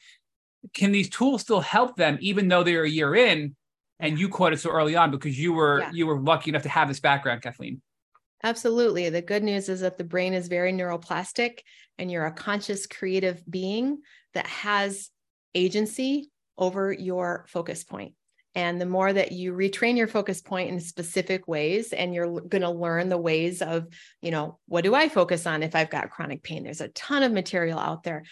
Can these tools still help them even though they're a year in and you caught it so early on because you were yeah. you were lucky enough to have this background, Cathleen? Absolutely. The good news is that the brain is very neuroplastic and you're a conscious creative being that has agency over your focus point. And the more that you retrain your focus point in specific ways, and you're going to learn the ways of, you know, what do I focus on if I've got chronic pain? There's a ton of material out there.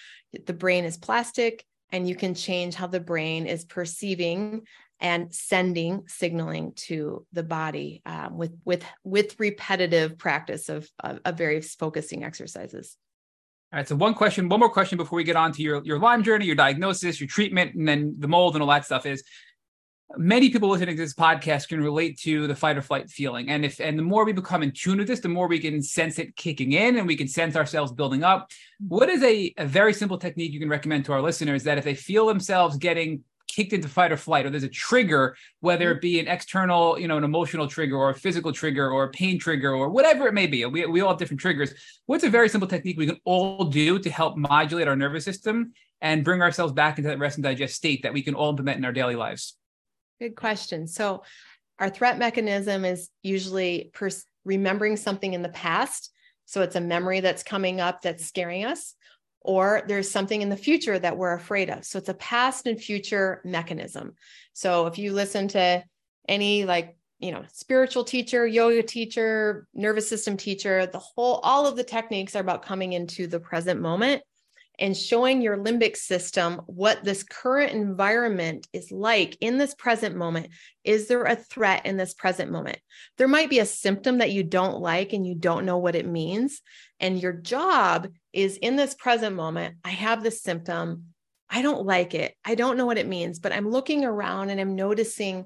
The brain is plastic, and you can change how the brain is perceiving and sending signaling to the body um, with with with repetitive practice of, of, of various focusing exercises. All right. So one question, one more question before we get on to your your Lyme journey, your diagnosis, your treatment, and then the mold and all that stuff is many people listening to this podcast can relate to the fight or flight feeling. And if and the more we become in tune with this, the more we can sense it kicking in and we can sense ourselves building up. What is a, a very simple technique you can recommend to our listeners that if they feel themselves getting kicked into fight or flight, or there's a trigger, whether mm-hmm. it be an external, you know, an emotional trigger or a physical trigger or a pain trigger or whatever it may be. We, we all have different triggers. What's a very simple technique we can all do to help modulate our nervous system and bring ourselves back into that rest and digest state that we can all implement in our daily lives? Good question. So, our threat mechanism is usually pers- remembering something in the past. So, it's a memory that's coming up that's scaring us or there's something in the future that we're afraid of. So it's a past and future mechanism. So if you listen to any like, you know, spiritual teacher, yoga teacher, nervous system teacher, the whole, all of the techniques are about coming into the present moment and showing your limbic system what this current environment is like in this present moment. Is there a threat in this present moment? There might be a symptom that you don't like and you don't know what it means. And your job is in this present moment, I have this symptom. I don't like it. I don't know what it means, but I'm looking around and I'm noticing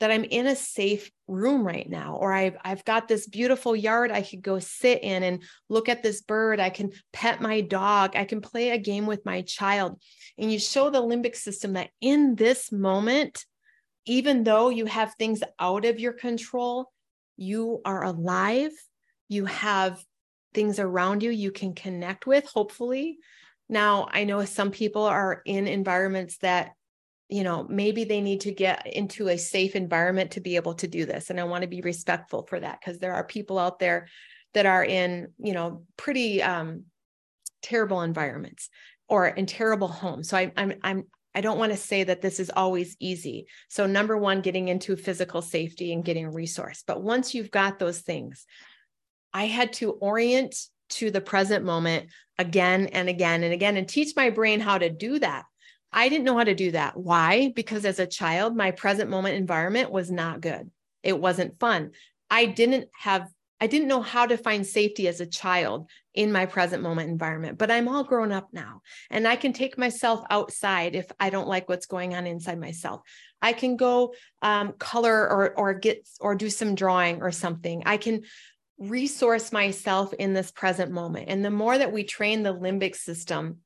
that I'm in a safe room right now, or I've, I've got this beautiful yard I could go sit in and look at this bird. I can pet my dog. I can play a game with my child. And you show the limbic system that in this moment, even though you have things out of your control, you are alive. You have things around you you can connect with, hopefully. Now, I know some people are in environments that you know maybe they need to get into a safe environment to be able to do this and i want to be respectful for that because there are people out there that are in you know pretty um, terrible environments or in terrible homes. So I, i'm i'm i don't want to say that this is always easy. So number one getting into physical safety and getting resource. But once you've got those things i had to orient to the present moment again and again and again and teach my brain how to do that I didn't know how to do that. Why? Because as a child, my present moment environment was not good. It wasn't fun. I didn't have, I didn't know how to find safety as a child in my present moment environment, but I'm all grown up now and I can take myself outside if I don't like what's going on inside myself. I can go um, color or, or get, or do some drawing or something. I can resource myself in this present moment. And the more that we train the limbic system,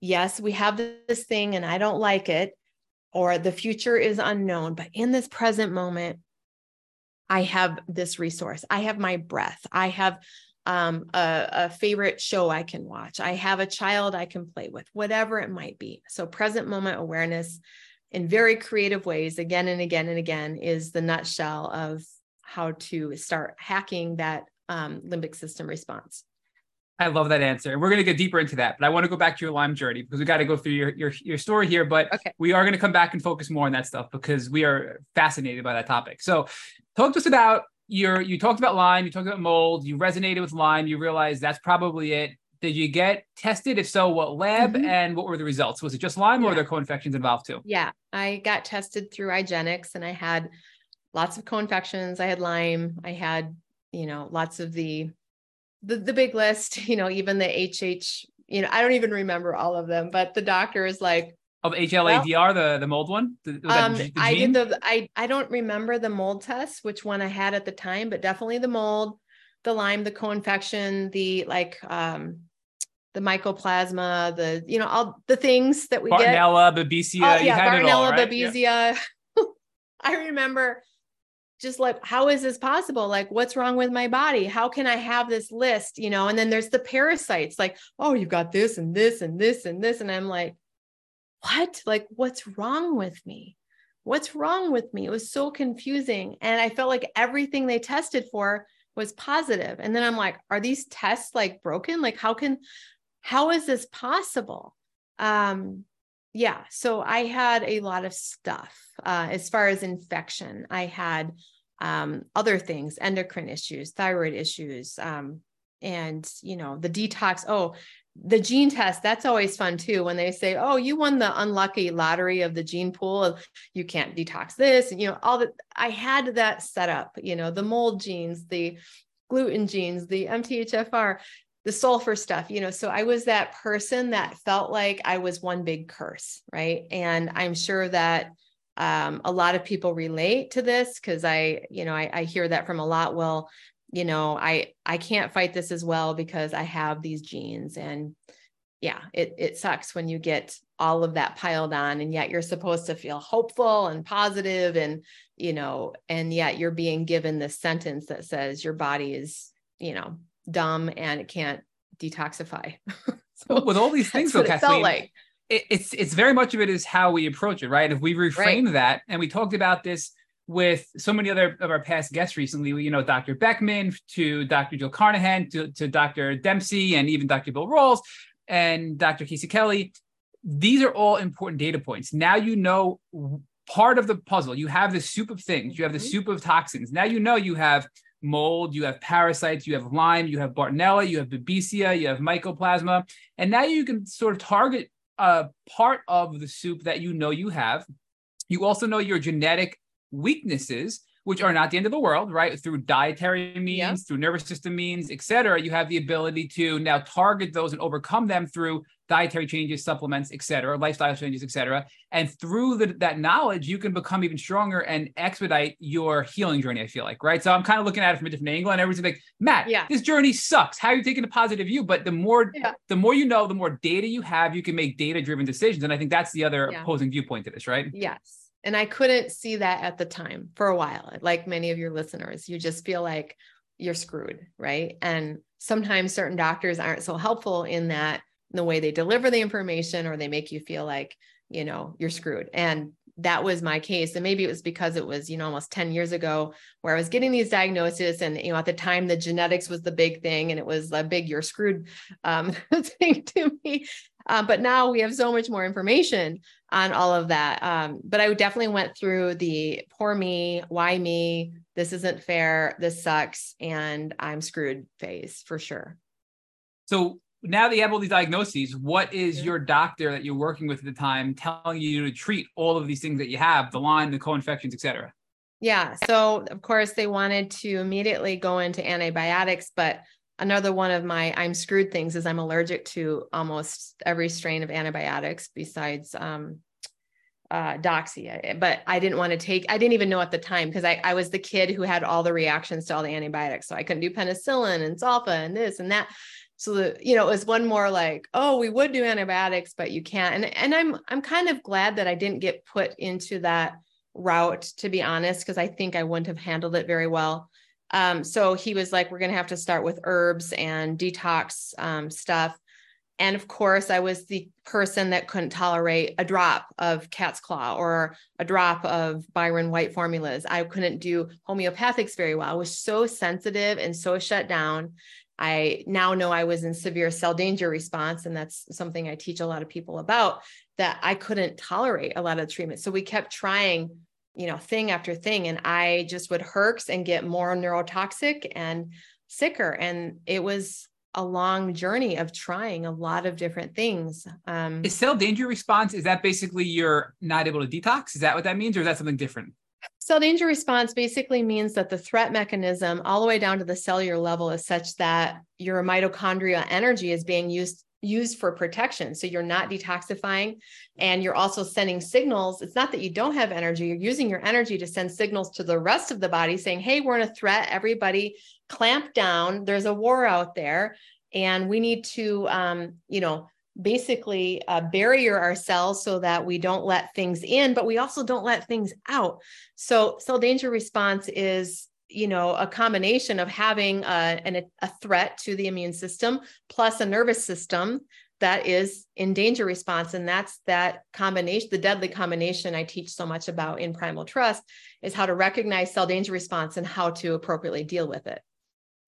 yes, we have this thing and I don't like it, or the future is unknown, but in this present moment, I have this resource. I have my breath. I have um, a, a favorite show I can watch. I have a child I can play with, whatever it might be. So, present moment awareness in very creative ways, again and again and again, is the nutshell of how to start hacking that um, limbic system response. I love that answer. And we're going to get deeper into that. But I want to go back to your Lyme journey because we got to go through your, your, your story here. But okay. we are going to come back and focus more on that stuff because we are fascinated by that topic. So talk to us about your, you talked about Lyme, you talked about mold, you resonated with Lyme, you realized that's probably it. Did you get tested? If so, what lab mm-hmm. and what were the results? Was it just Lyme yeah. or were there co-infections involved too? Yeah, I got tested through IGeneX and I had lots of co-infections. I had Lyme. I had, you know, lots of the the, the big list, you know, even the HH, you know, I don't even remember all of them, but the doctor is like, of HLA-DR, well, the the mold one. The, um, the I did the I I don't remember the mold test, which one I had at the time, but definitely the mold, the Lyme, the co-infection, the like um the mycoplasma, the you know all the things that we Bartonella, get. Babesia, oh, yeah, Bartonella, all, right? Babesia. Yeah. I remember just like how is this possible? Like what's wrong with my body? How can i have this list? You know and then there's the parasites like oh you've got this and this and this and this and i'm like what? Like what's wrong with me? What's wrong with me? It was so confusing and i felt like everything they tested for was positive and then i'm like are these tests like broken? Like how can how is this possible? Um yeah so i had a lot of stuff uh, as far as infection. I had um, other things endocrine issues thyroid issues um, and you know the detox. Oh the gene test that's always fun too when they say oh you won the unlucky lottery of the gene pool you can't detox this you know all that i had that set up you know the mold genes the gluten genes the mthfr the sulfur stuff, you know. So I was that person that felt like I was one big curse, right? And I'm sure that um, a lot of people relate to this because I, you know, I, I hear that from a lot. Well, you know, I I can't fight this as well because I have these genes, and yeah, it it sucks when you get all of that piled on and yet you're supposed to feel hopeful and positive and you know, and yet you're being given this sentence that says your body is, you know, dumb and it can't detoxify. so with all these things though, Cathleen, like. It, it's it's very much of it is how we approach it, right? If we reframe right. that, and we talked about this with so many other of our past guests recently, you know, Dr. Beckman to Dr. Jill Carnahan to, to Dr. Dempsey and even Dr. Bill Rawls and Dr. Casey Kelly. These are all important data points. Now you know part of the puzzle. You have the soup of things, you have the mm-hmm. soup of toxins. Now you know you have mold, you have parasites, you have Lyme, you have Bartonella, you have Babesia, you have Mycoplasma. And now you can sort of target a part of the soup that you know you have. You also know your genetic weaknesses which are not the end of the world, right? Through dietary means, yeah. through nervous system means, et cetera, you have the ability to now target those and overcome them through dietary changes, supplements, et cetera, lifestyle changes, et cetera. And through the, that knowledge, you can become even stronger and expedite your healing journey, I feel like, right? So I'm kind of looking at it from a different angle and everyone's like, Matt, yeah. this journey sucks. How are you taking a positive view? But the more, yeah. the more you know, the more data you have, you can make data driven decisions. And I think that's the other opposing viewpoint to this, right? Yes. And I couldn't see that at the time for a while. Like many of your listeners, you just feel like you're screwed, right? And sometimes certain doctors aren't so helpful in that in the way they deliver the information or they make you feel like, you know, you're screwed. And that was my case. And maybe it was because it was, you know, almost 10 years ago where I was getting these diagnoses. And, you know, at the time, the genetics was the big thing and it was a big, you're screwed um, thing to me. Um, but now we have so much more information on all of that. Um, but I definitely went through the poor me, why me, this isn't fair, this sucks, and I'm screwed phase for sure. So now that you have all these diagnoses, what is your doctor that you're working with at the time telling you to treat all of these things that you have, the Lyme, the co-infections, et cetera? Yeah. So of course they wanted to immediately go into antibiotics, but another one of my I'm screwed things is I'm allergic to almost every strain of antibiotics besides um, uh, doxy. But I didn't want to take, I didn't even know at the time because I, I was the kid who had all the reactions to all the antibiotics. So I couldn't do penicillin and sulfa and this and that. So the, you know, it was one more like, oh, we would do antibiotics, but you can't. And and I'm I'm kind of glad that I didn't get put into that route, to be honest, because I think I wouldn't have handled it very well. Um, so he was like, we're going to have to start with herbs and detox um, stuff. And of course, I was the person that couldn't tolerate a drop of cat's claw or a drop of Byron white formulas. I couldn't do homeopathics very well. I was so sensitive and so shut down. I now know I was in severe cell danger response, and that's something I teach a lot of people about that I couldn't tolerate a lot of treatment. So we kept trying you know, thing after thing. And I just would herx and get more neurotoxic and sicker. And it was a long journey of trying a lot of different things. Um, is cell danger response, is that basically you're not able to detox? Is that what that means? Or is that something different? Cell danger response basically means that the threat mechanism, all the way down to the cellular level, is such that your mitochondria energy is being used used for protection. So you're not detoxifying and you're also sending signals. It's not that you don't have energy, you're using your energy to send signals to the rest of the body saying, hey, we're in a threat. Everybody clamp down. There's a war out there. And we need to, um, you know, basically uh, barrier ourselves so that we don't let things in, but we also don't let things out. So cell danger response is you know a combination of having a, an, a threat to the immune system plus a nervous system that is in danger response. And that's that combination the deadly combination i teach so much about in primal trust is how to recognize cell danger response and how to appropriately deal with it.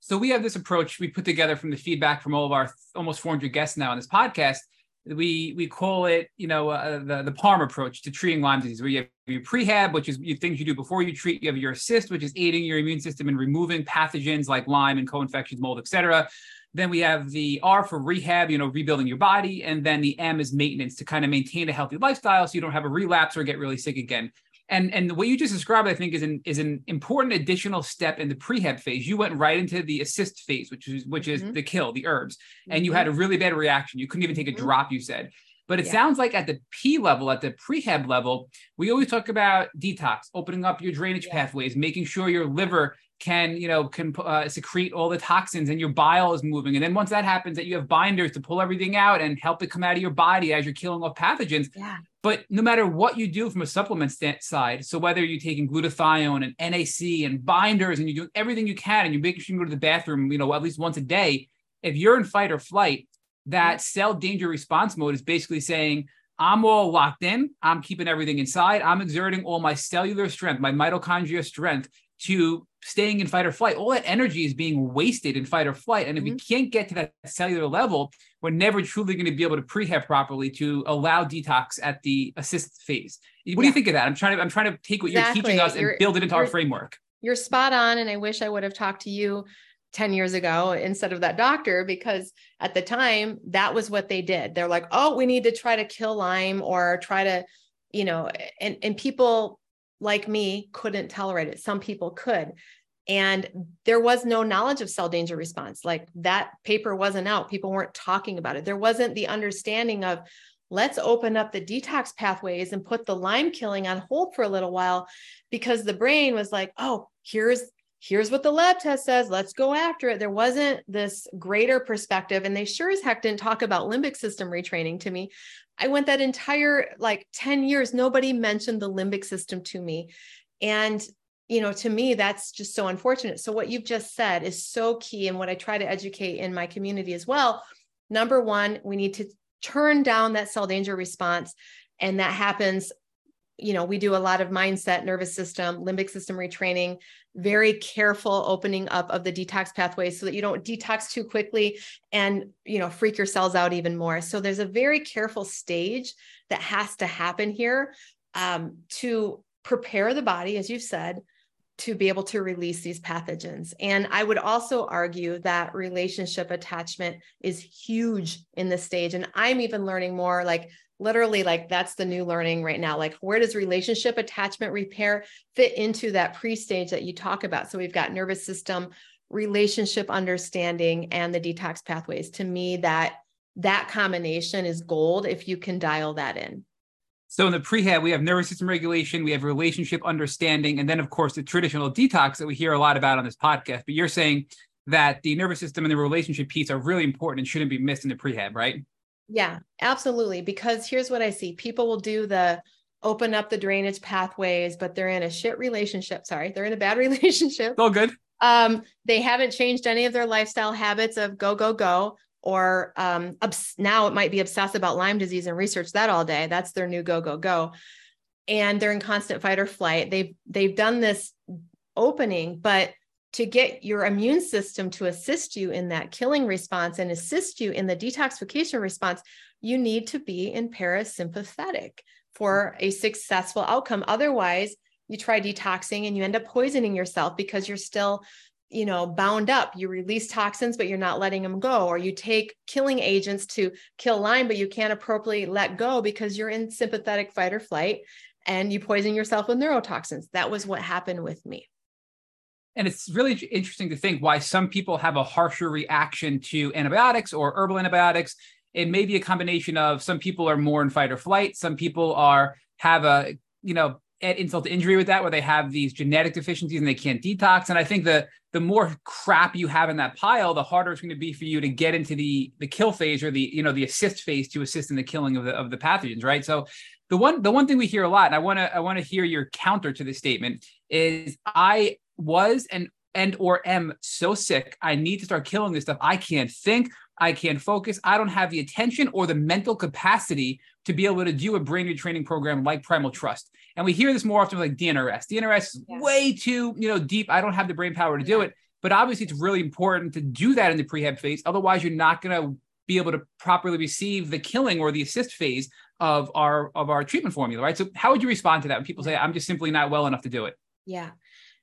So we have this approach we put together from the feedback from all of our almost 400 guests now on this podcast we we call it you know uh, the the PARM approach to treating Lyme disease, where you have your prehab, which is things you do before you treat. You have your assist, which is aiding your immune system and removing pathogens like Lyme and co-infections, mold, etc. Then we have the R for rehab, you know, rebuilding your body, and then the M is maintenance to kind of maintain a healthy lifestyle so you don't have a relapse or get really sick again. And and what you just described, I think, is an is an important additional step in the prehab phase. You went right into the assist phase, which is which is mm-hmm. the kill, the herbs, mm-hmm. and you had a mm-hmm. really bad reaction. You couldn't even take a mm-hmm. drop. You said. But it yeah. sounds like at the P level, at the prehab level, we always talk about detox, opening up your drainage yeah. pathways, making sure your liver can you know can uh, secrete all the toxins and your bile is moving and then once that happens that you have binders to pull everything out and help it come out of your body as you're killing off pathogens yeah. But no matter what you do from a supplement side so whether you're taking glutathione and nac and binders and you're doing everything you can and you're making sure you go to the bathroom you know at least once a day if you're in fight or flight that mm-hmm. cell danger response mode is basically saying I'm all locked in. I'm keeping everything inside. I'm exerting all my cellular strength, my mitochondria strength to staying in fight or flight. All that energy is being wasted in fight or flight. And if mm-hmm. we can't get to that cellular level, we're never truly going to be able to prehab properly to allow detox at the assist phase. What yeah. do you think of that? I'm trying to I'm trying to take what exactly. you're teaching us and you're, build it into our framework. You're spot on. And I wish I would have talked to you 10 years ago instead of that doctor because at the time that was what they did. They're like, oh, we need to try to kill Lyme or try to, you know, and, and people like me couldn't tolerate it. Some people could. And there was no knowledge of cell danger response. Like that paper wasn't out. People weren't talking about it. There wasn't the understanding of let's open up the detox pathways and put the Lyme killing on hold for a little while because the brain was like, oh, here's here's what the lab test says let's go after it there wasn't this greater perspective and they sure as heck didn't talk about limbic system retraining to me i went that entire like 10 years nobody mentioned the limbic system to me. And you know to me that's just so unfortunate. So what you've just said is so key and what i try to educate in my community as well. Number one we need to turn down that cell danger response and that happens you know, we do a lot of mindset, nervous system, limbic system retraining, very careful opening up of the detox pathways so that you don't detox too quickly and, you know, freak your cells out even more. So there's a very careful stage that has to happen here um, to prepare the body, as you said, to be able to release these pathogens. And I would also argue that relationship attachment is huge in this stage. And I'm even learning more like literally like that's the new learning right now. Like where does relationship attachment repair fit into that pre-stage that you talk about? So we've got nervous system relationship understanding and the detox pathways. To me that that combination is gold if you can dial that in. So in the prehab we have nervous system regulation we have relationship understanding and then of course the traditional detox that we hear a lot about on this podcast. But you're saying that the nervous system and the relationship piece are really important and shouldn't be missed in the prehab right yeah, absolutely. Because here's what I see people will do the open up the drainage pathways, but they're in a shit relationship. Sorry, they're in a bad relationship. All good. Um, they haven't changed any of their lifestyle habits of go, go, go. Or um, obs- now it might be obsessed about Lyme disease and research that all day. That's their new go, go, go. And they're in constant fight or flight. They've they've done this opening, but to get your immune system to assist you in that killing response and assist you in the detoxification response, you need to be in parasympathetic for a successful outcome. Otherwise, you try detoxing and you end up poisoning yourself because you're still you know bound up. You release toxins but you're not letting them go. Or you take killing agents to kill lyme but you can't appropriately let go because you're in sympathetic fight or flight and you poison yourself with neurotoxins. That was what happened with me and it's really interesting to think why some people have a harsher reaction to antibiotics or herbal antibiotics. It may be a combination of some people are more in fight or flight. Some people are have a, you know, add insult to injury with that, where they have these genetic deficiencies and they can't detox. And I think the the more crap you have in that pile, the harder it's going to be for you to get into the the kill phase or the you know the assist phase to assist in the killing of the of the pathogens, right? So the one the one thing we hear a lot, and I want to I want to hear your counter to this statement is I was and and or am so sick i need to start killing this stuff. I can't think. I can't focus. I don't have the attention or the mental capacity to be able to do a brain retraining program like primal trust. And we hear this more often like dnrs dnrs is yes. way too you know deep. I don't have the brain power to do it. But obviously it's really important to do that in the prehab phase. Otherwise you're not going to be able to properly receive the killing or the assist phase of our of our treatment formula right? So how would you respond to that when people say i'm just simply not well enough to do it yeah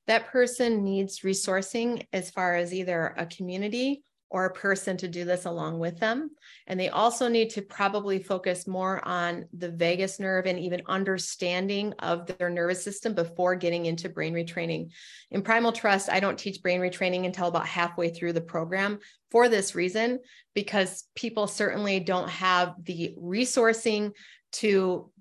that person needs resourcing as far as either a community or a person to do this along with them. And they also need to probably focus more on the vagus nerve and even understanding of their nervous system before getting into brain retraining. In Primal Trust, I don't teach brain retraining until about halfway through the program for this reason, because people certainly don't have the resourcing to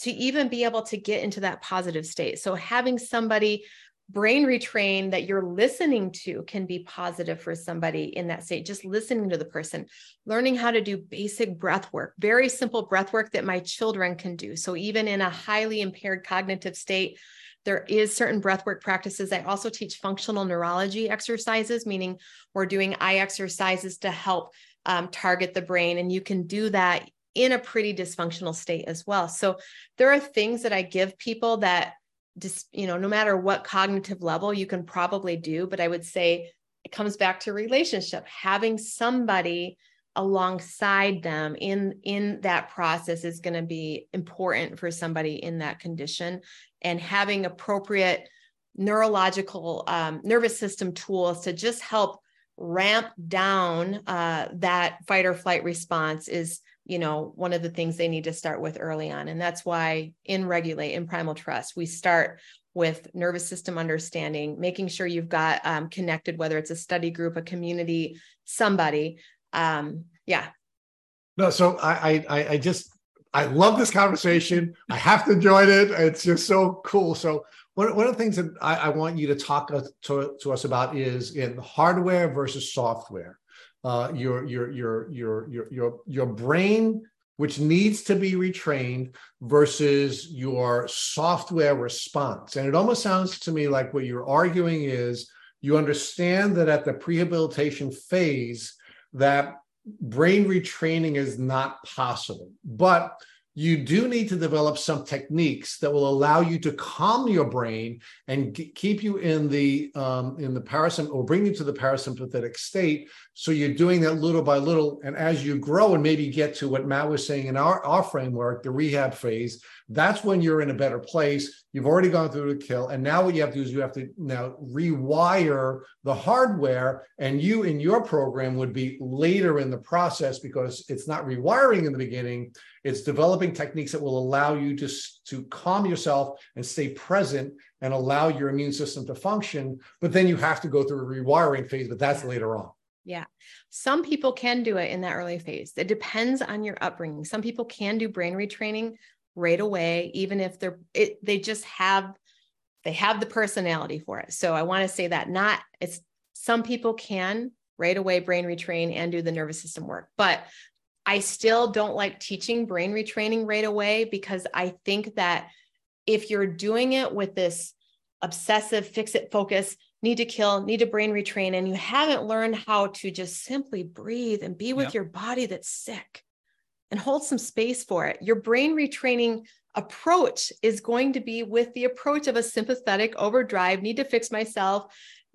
to even be able to get into that positive state. So having somebody brain retrain that you're listening to can be positive for somebody in that state just listening to the person learning how to do basic breath work very simple breath work that my children can do so even in a highly impaired cognitive state there is certain breathwork practices. I also teach functional neurology exercises, meaning we're doing eye exercises to help um, target the brain. And you can do that in a pretty dysfunctional state as well. So there are things that I give people that just, you know, no matter what cognitive level you can probably do, but I would say it comes back to relationship, having somebody alongside them in in that process is going to be important for somebody in that condition and having appropriate neurological um, nervous system tools to just help ramp down uh, that fight or flight response is you know one of the things they need to start with early on and that's why in regulate in primal trust we start with nervous system understanding making sure you've got um, connected whether it's a study group a community somebody um, yeah no so I, I i just I love this conversation. I have to join it. It's just so cool. So one, one of the things that I, I want you to talk to, to us about is in hardware versus software. Uh, your, your your your your your your brain, which needs to be retrained, versus your software response. And it almost sounds to me like what you're arguing is you understand that at the prehabilitation phase that brain retraining is not possible. But you do need to develop some techniques that will allow you to calm your brain and keep you in the um, in the parasympathetic or bring you to the parasympathetic state so you're doing that little by little and as you grow and maybe get to what matt was saying in our, our framework the rehab phase that's when you're in a better place you've already gone through the kill and now what you have to do is you have to now rewire the hardware and you in your program would be later in the process because it's not rewiring in the beginning it's developing techniques that will allow you to, to calm yourself and stay present and allow your immune system to function. But then you have to go through a rewiring phase, but that's later on. Yeah. Some people can do it in that early phase. It depends on your upbringing. Some people can do brain retraining right away, even if they're, it, they just have, they have the personality for it. So I want to say that not, it's some people can right away brain retrain and do the nervous system work. But I still don't like teaching brain retraining right away because I think that if you're doing it with this obsessive fix it focus, need to kill, need to brain retrain, and you haven't learned how to just simply breathe and be with yep. your body that's sick and hold some space for it, your brain retraining approach is going to be with the approach of a sympathetic overdrive, need to fix myself.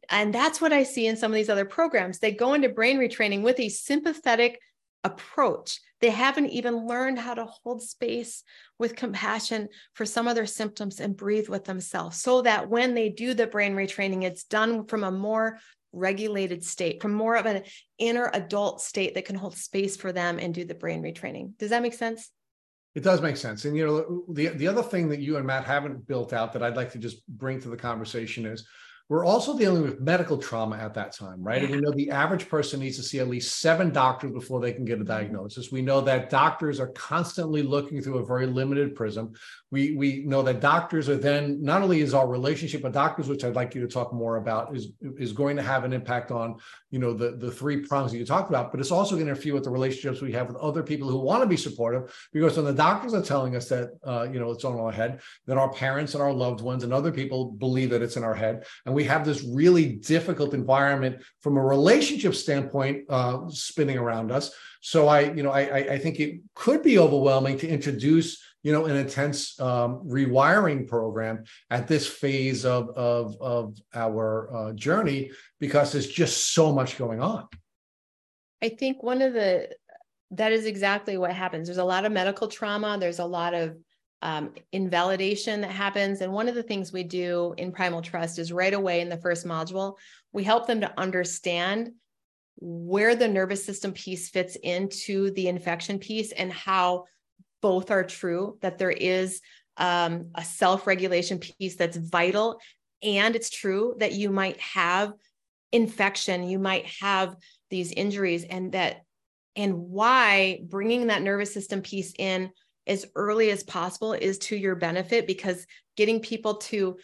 And that's what I see in some of these other programs. They go into brain retraining with a sympathetic approach. They haven't even learned how to hold space with compassion for some of their symptoms and breathe with themselves so that when they do the brain retraining, it's done from a more regulated state, from more of an inner adult state that can hold space for them and do the brain retraining. Does that make sense? It does make sense. And you know, the the other thing that you and Matt haven't built out that I'd like to just bring to the conversation is we're also dealing with medical trauma at that time, right? Yeah. And we know the average person needs to see at least seven doctors before they can get a mm-hmm. diagnosis. We know that doctors are constantly looking through a very limited prism. We we know that doctors are then not only is our relationship with doctors, which I'd like you to talk more about, is is going to have an impact on you know the the three prongs that you talked about, but it's also going to interfere with the relationships we have with other people who want to be supportive. Because when the doctors are telling us that uh, you know it's on our head, then our parents and our loved ones and other people believe that it's in our head, and we have this really difficult environment from a relationship standpoint uh, spinning around us. So I, you know, I, I think it could be overwhelming to introduce, you know, an intense um, rewiring program at this phase of of, of our uh, journey because there's just so much going on. I think one of the that is exactly what happens. There's a lot of medical trauma. There's a lot of um, invalidation that happens. And one of the things we do in Primal Trust is right away in the first module, we help them to understand where the nervous system piece fits into the infection piece and how both are true, that there is um, a self regulation piece that's vital. And it's true that you might have infection, you might have these injuries, and that, and why bringing that nervous system piece in as early as possible is to your benefit because getting people to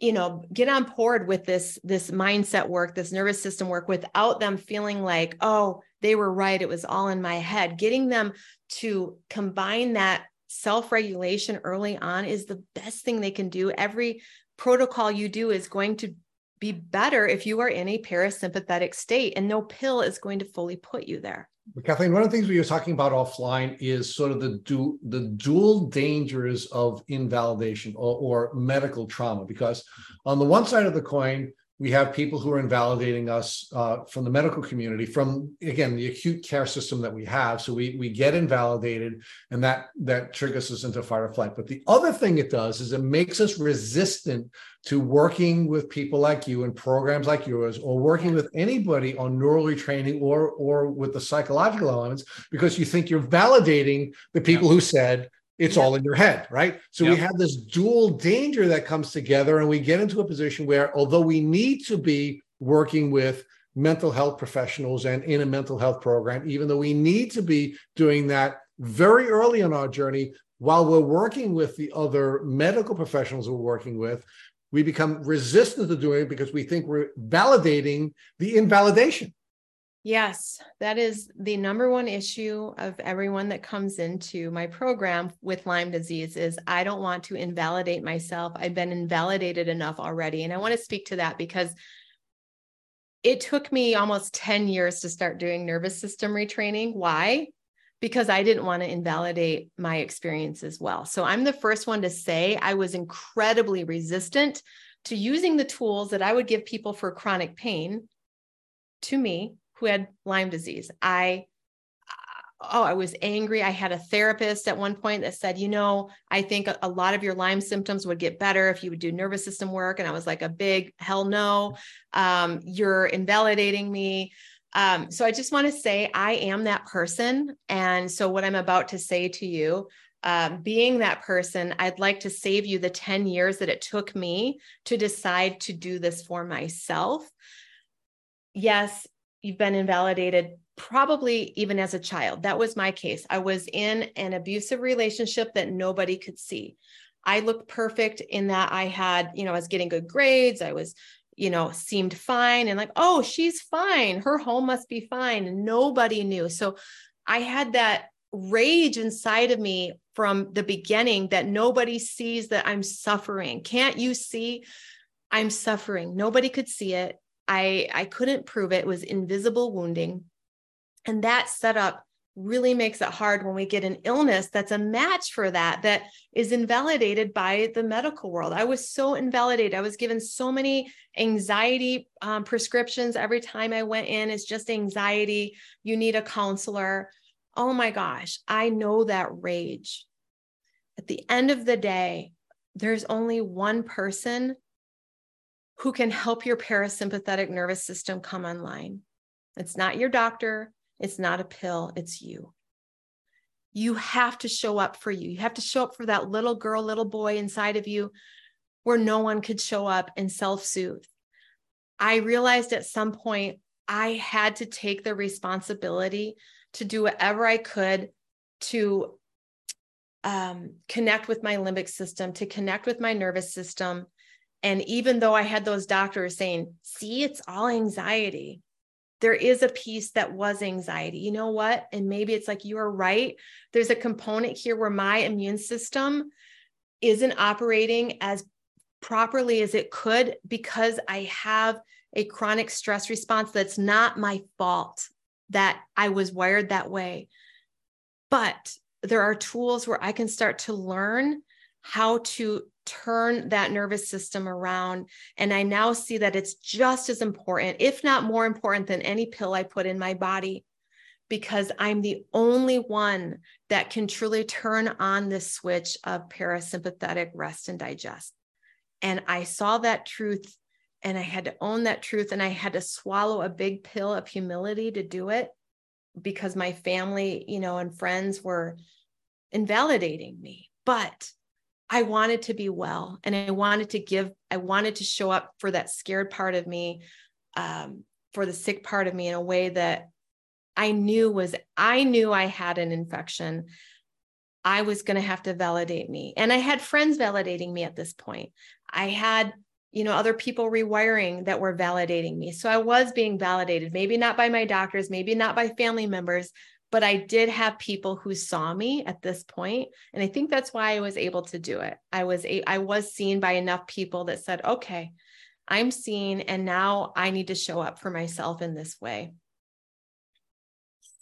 you know get on board with this this mindset work this nervous system work without them feeling like oh they were right it was all in my head. Getting them to combine that self-regulation early on is the best thing they can do. Every protocol you do is going to be better if you are in a parasympathetic state and no pill is going to fully put you there Cathleen, one of the things we were talking about offline is sort of the du- the dual dangers of invalidation or, or, medical trauma. Because on the one side of the coin, we have people who are invalidating us uh, from the medical community, from again the acute care system that we have. So we we get invalidated, and that that triggers us into fight or flight. But the other thing it does is it makes us resistant to working with people like you and programs like yours or working with anybody on neural retraining or or with the psychological elements because you think you're validating the people yeah. who said it's yeah. all in your head right so yeah. we have this dual danger that comes together and we get into a position where although we need to be working with mental health professionals and in a mental health program even though we need to be doing that very early in our journey while we're working with the other medical professionals we're working with we become resistant to doing it because we think we're validating the invalidation. Yes, that is the number one issue of everyone that comes into my program with Lyme disease is I don't want to invalidate myself. I've been invalidated enough already. And I want to speak to that because it took me almost 10 years to start doing nervous system retraining. Why? because I didn't want to invalidate my experience as well. So I'm the first one to say I was incredibly resistant to using the tools that I would give people for chronic pain to me who had Lyme disease. I oh, I was angry. I had a therapist at one point that said, you know, I think a lot of your Lyme symptoms would get better if you would do nervous system work. And I was like, a big hell no. Um, you're invalidating me. Um, so I just want to say I am that person. And so what I'm about to say to you, um, being that person, I'd like to save you the 10 years that it took me to decide to do this for myself. Yes, you've been invalidated probably even as a child. That was my case. I was in an abusive relationship that nobody could see. I looked perfect in that I had, you know, I was getting good grades. I was you know, seemed fine and like, oh, she's fine. Her home must be fine. Nobody knew. So I had that rage inside of me from the beginning that nobody sees that I'm suffering. Can't you see I'm suffering? Nobody could see it. I I couldn't prove it. It was invisible wounding. And that setup really makes it hard when we get an illness that's a match for that that is invalidated by the medical world. I was so invalidated. I was given so many anxiety um, prescriptions every time i went in. It's just anxiety. You need a counselor. Oh my gosh i know that rage. At the end of the day there's only one person who can help your parasympathetic nervous system come online it's not your doctor it's not a pill, it's you. You have to show up for you. You have to show up for that little girl, little boy inside of you where no one could show up and self soothe. I realized at some point I had to take the responsibility to do whatever I could to um, connect with my limbic system, to connect with my nervous system. And even though I had those doctors saying, see, it's all anxiety, there is a piece that was anxiety. You know what? And maybe it's like you're right. There's a component here where my immune system isn't operating as properly as it could because I have a chronic stress response that's not my fault that I was wired that way. But there are tools where I can start to learn how to turn that nervous system around. And I now see that it's just as important, if not more important, than any pill I put in my body, because I'm the only one that can truly turn on this switch of parasympathetic rest and digest. And I saw that truth and I had to own that truth and I had to swallow a big pill of humility to do it because my family, you know, and friends were invalidating me. But I wanted to be well and I wanted to give, I wanted to show up for that scared part of me, um, for the sick part of me in a way that I knew was, I knew I had an infection. I was going to have to validate me. And I had friends validating me at this point. I had you know other people rewiring that were validating me so i was being validated maybe not by my doctors maybe not by family members but i did have people who saw me at this point and i think that's why i was able to do it i was a, i was seen by enough people that said okay i'm seen and now i need to show up for myself in this way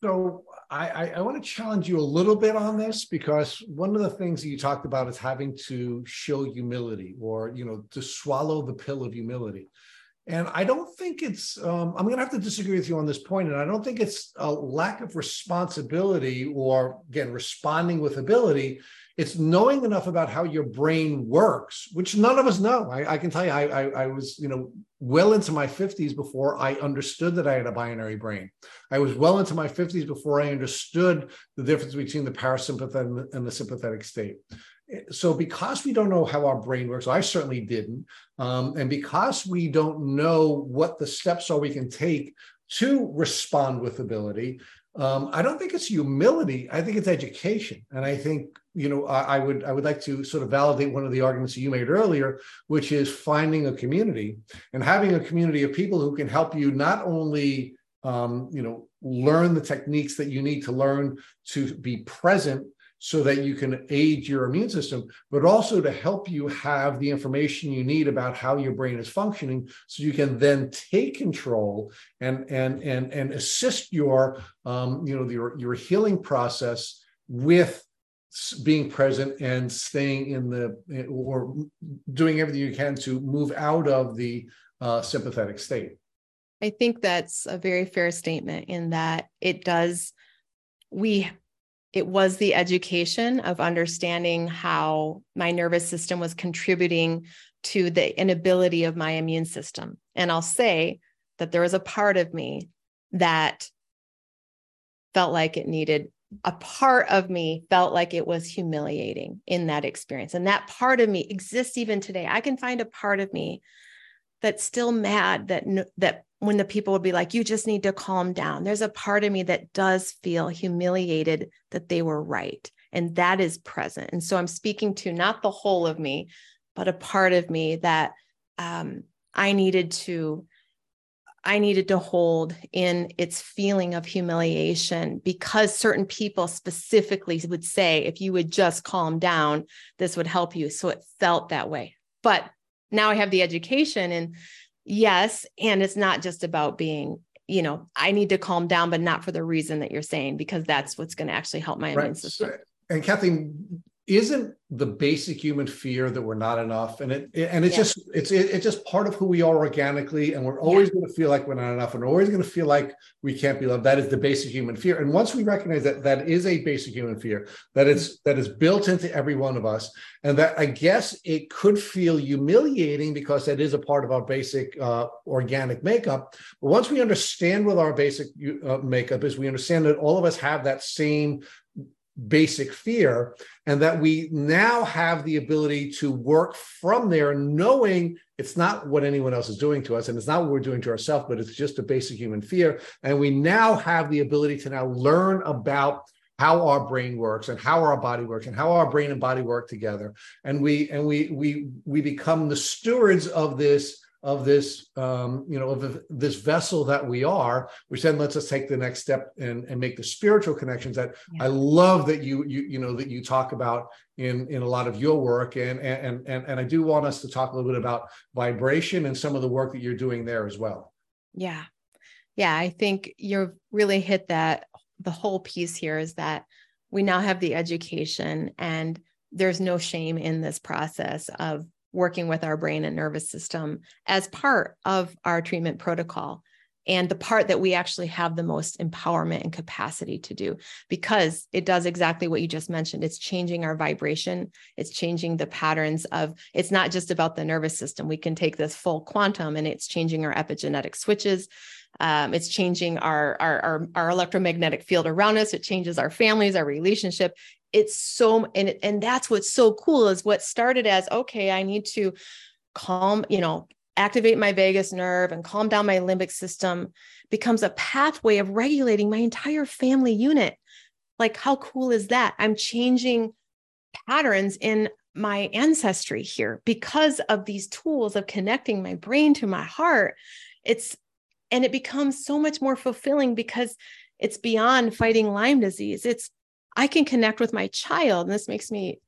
so I, I, I, want to challenge you a little bit on this because one of the things that you talked about is having to show humility or you know to swallow the pill of humility. And I don't think it's, um, I'm going to have to disagree with you on this point, and I don't think it's a lack of responsibility or, again, responding with ability. It's knowing enough about how your brain works, which none of us know. I, I can tell you, I, I, I, was, you know, well into my 50s before I understood that I had a binary brain. I was well into my 50s before I understood the difference between the parasympathetic and the sympathetic state so because we don't know how our brain works i certainly didn't um, and because we don't know what the steps are we can take to respond with ability um, i don't think it's humility i think it's education. And i think you know I, I, would i would like to sort of validate one of the arguments that you made earlier which is finding a community and having a community of people who can help you not only um, you know learn the techniques that you need to learn to be present so that you can aid your immune system, but also to help you have the information you need about how your brain is functioning, so you can then take control and and and and assist your um, you know your your healing process with being present and staying in the or doing everything you can to move out of the uh, sympathetic state. I think that's a very fair statement in that it does we it was the education of understanding how my nervous system was contributing to the inability of my immune system. And I'll say that there was a part of me that felt like it needed a part of me felt like it was humiliating in that experience. And that part of me exists even today. I can find a part of me that's still mad that that when the people would be like, you just need to calm down. There's a part of me that does feel humiliated that they were right. And that is present. And so I'm speaking to not the whole of me, but a part of me that um, I needed to. I needed to hold in its feeling of humiliation because certain people specifically would say, if you would just calm down, this would help you. So it felt that way. But now I have the education and yes and it's not just about being you know i need to calm down but not for the reason that you're saying because that's what's going to actually help my right. immune system and Cathleen isn't the basic human fear that we're not enough and it, and it's yeah. just it's it, it's just part of who we are organically and we're always yeah. going to feel like we're not enough and we're always going to feel like we can't be loved that is the basic human fear and once we recognize that that is a basic human fear that is that is built into every one of us and that i guess it could feel humiliating because that is a part of our basic uh, organic makeup but once we understand what our basic uh, makeup is we understand that all of us have that same basic fear, and that we now have the ability to work from there, knowing it's not what anyone else is doing to us, and it's not what we're doing to ourselves, but it's just a basic human fear. And we now have the ability to now learn about how our brain works and how our body works and how our brain and body work together and we and we we we become the stewards of this of this, um, you know, of this vessel that we are, which then lets us take the next step and, and make the spiritual connections that yeah. I love that you, you, you know, that you talk about in, in a lot of your work. And, and, and, and I do want us to talk a little bit about vibration and some of the work that you're doing there as well. Yeah. Yeah. I think you've really hit that. The whole piece here is that we now have the education and there's no shame in this process of working with our brain and nervous system as part of our treatment protocol and the part that we actually have the most empowerment and capacity to do because it does exactly what you just mentioned. It's changing our vibration. It's changing the patterns of it's not just about the nervous system. We can take this full quantum and it's changing our epigenetic switches. Um, it's changing our, our, our our electromagnetic field around us. It changes our families our relationship it's so and and that's what's so cool is what started as okay i need to calm you know activate my vagus nerve and calm down my limbic system becomes a pathway of regulating my entire family unit. Like how cool is that? I'm changing patterns in my ancestry here because of these tools of connecting my brain to my heart. It's and it becomes so much more fulfilling because it's beyond fighting lyme disease. It's i can connect with my child and this makes me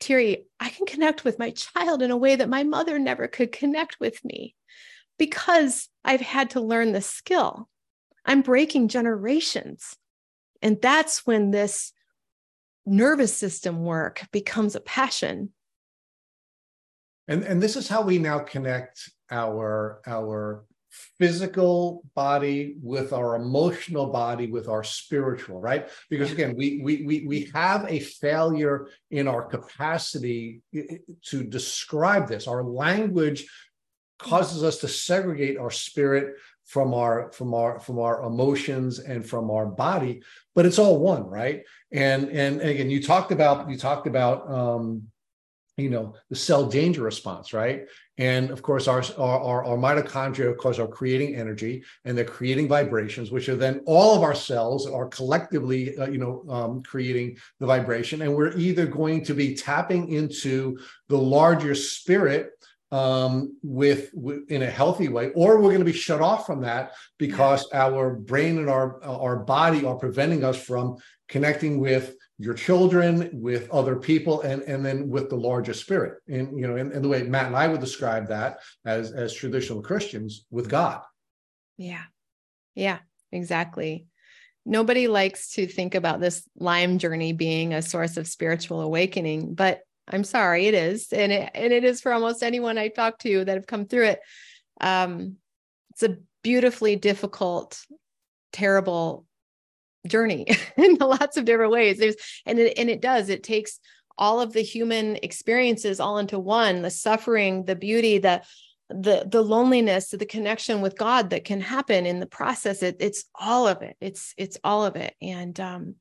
teary i can connect with my child in a way that my mother never could connect with me because i've had to learn the skill i'm breaking generations and that's when this nervous system work becomes a passion. And, and this is how we now connect our, our physical body with our emotional body with our spiritual right? Because again we we we, we have a failure in our capacity to describe this. Our language causes us to segregate our spirit from our from our from our emotions and from our body but it's all one right? And and, and again you talked about you talked about um you know the cell danger response right? And of course our, our our mitochondria of course are creating energy and they're creating vibrations which are then all of our cells are collectively uh, you know um, creating the vibration. And we're either going to be tapping into the larger spirit um, with, with, in a healthy way, or we're going to be shut off from that because our brain and our our body are preventing us from connecting with your children, with other people, and and then with the larger spirit. And you know, in, in the way Matt and I would describe that as as traditional Christians with God. Yeah, yeah, exactly. Nobody likes to think about this Lyme journey being a source of spiritual awakening, but I'm sorry, it is. And it, and it is for almost anyone I talk to that have come through it. Um, it's a beautifully difficult, terrible journey in lots of different ways. There's, and it, and it does, it takes all of the human experiences all into one, the suffering, the beauty, the, the, the loneliness, the connection with God that can happen in the process. It, it's all of it. It's, it's all of it. And, um,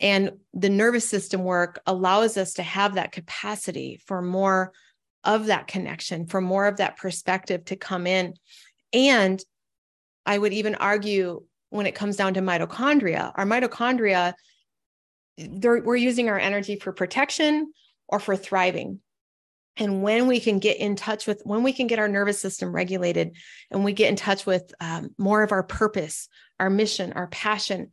and the nervous system work allows us to have that capacity for more of that connection, for more of that perspective to come in. And I would even argue when it comes down to mitochondria, our mitochondria, we're using our energy for protection or for thriving. And when we can get in touch with, when we can get our nervous system regulated and we get in touch with um, more of our purpose, our mission, our passion,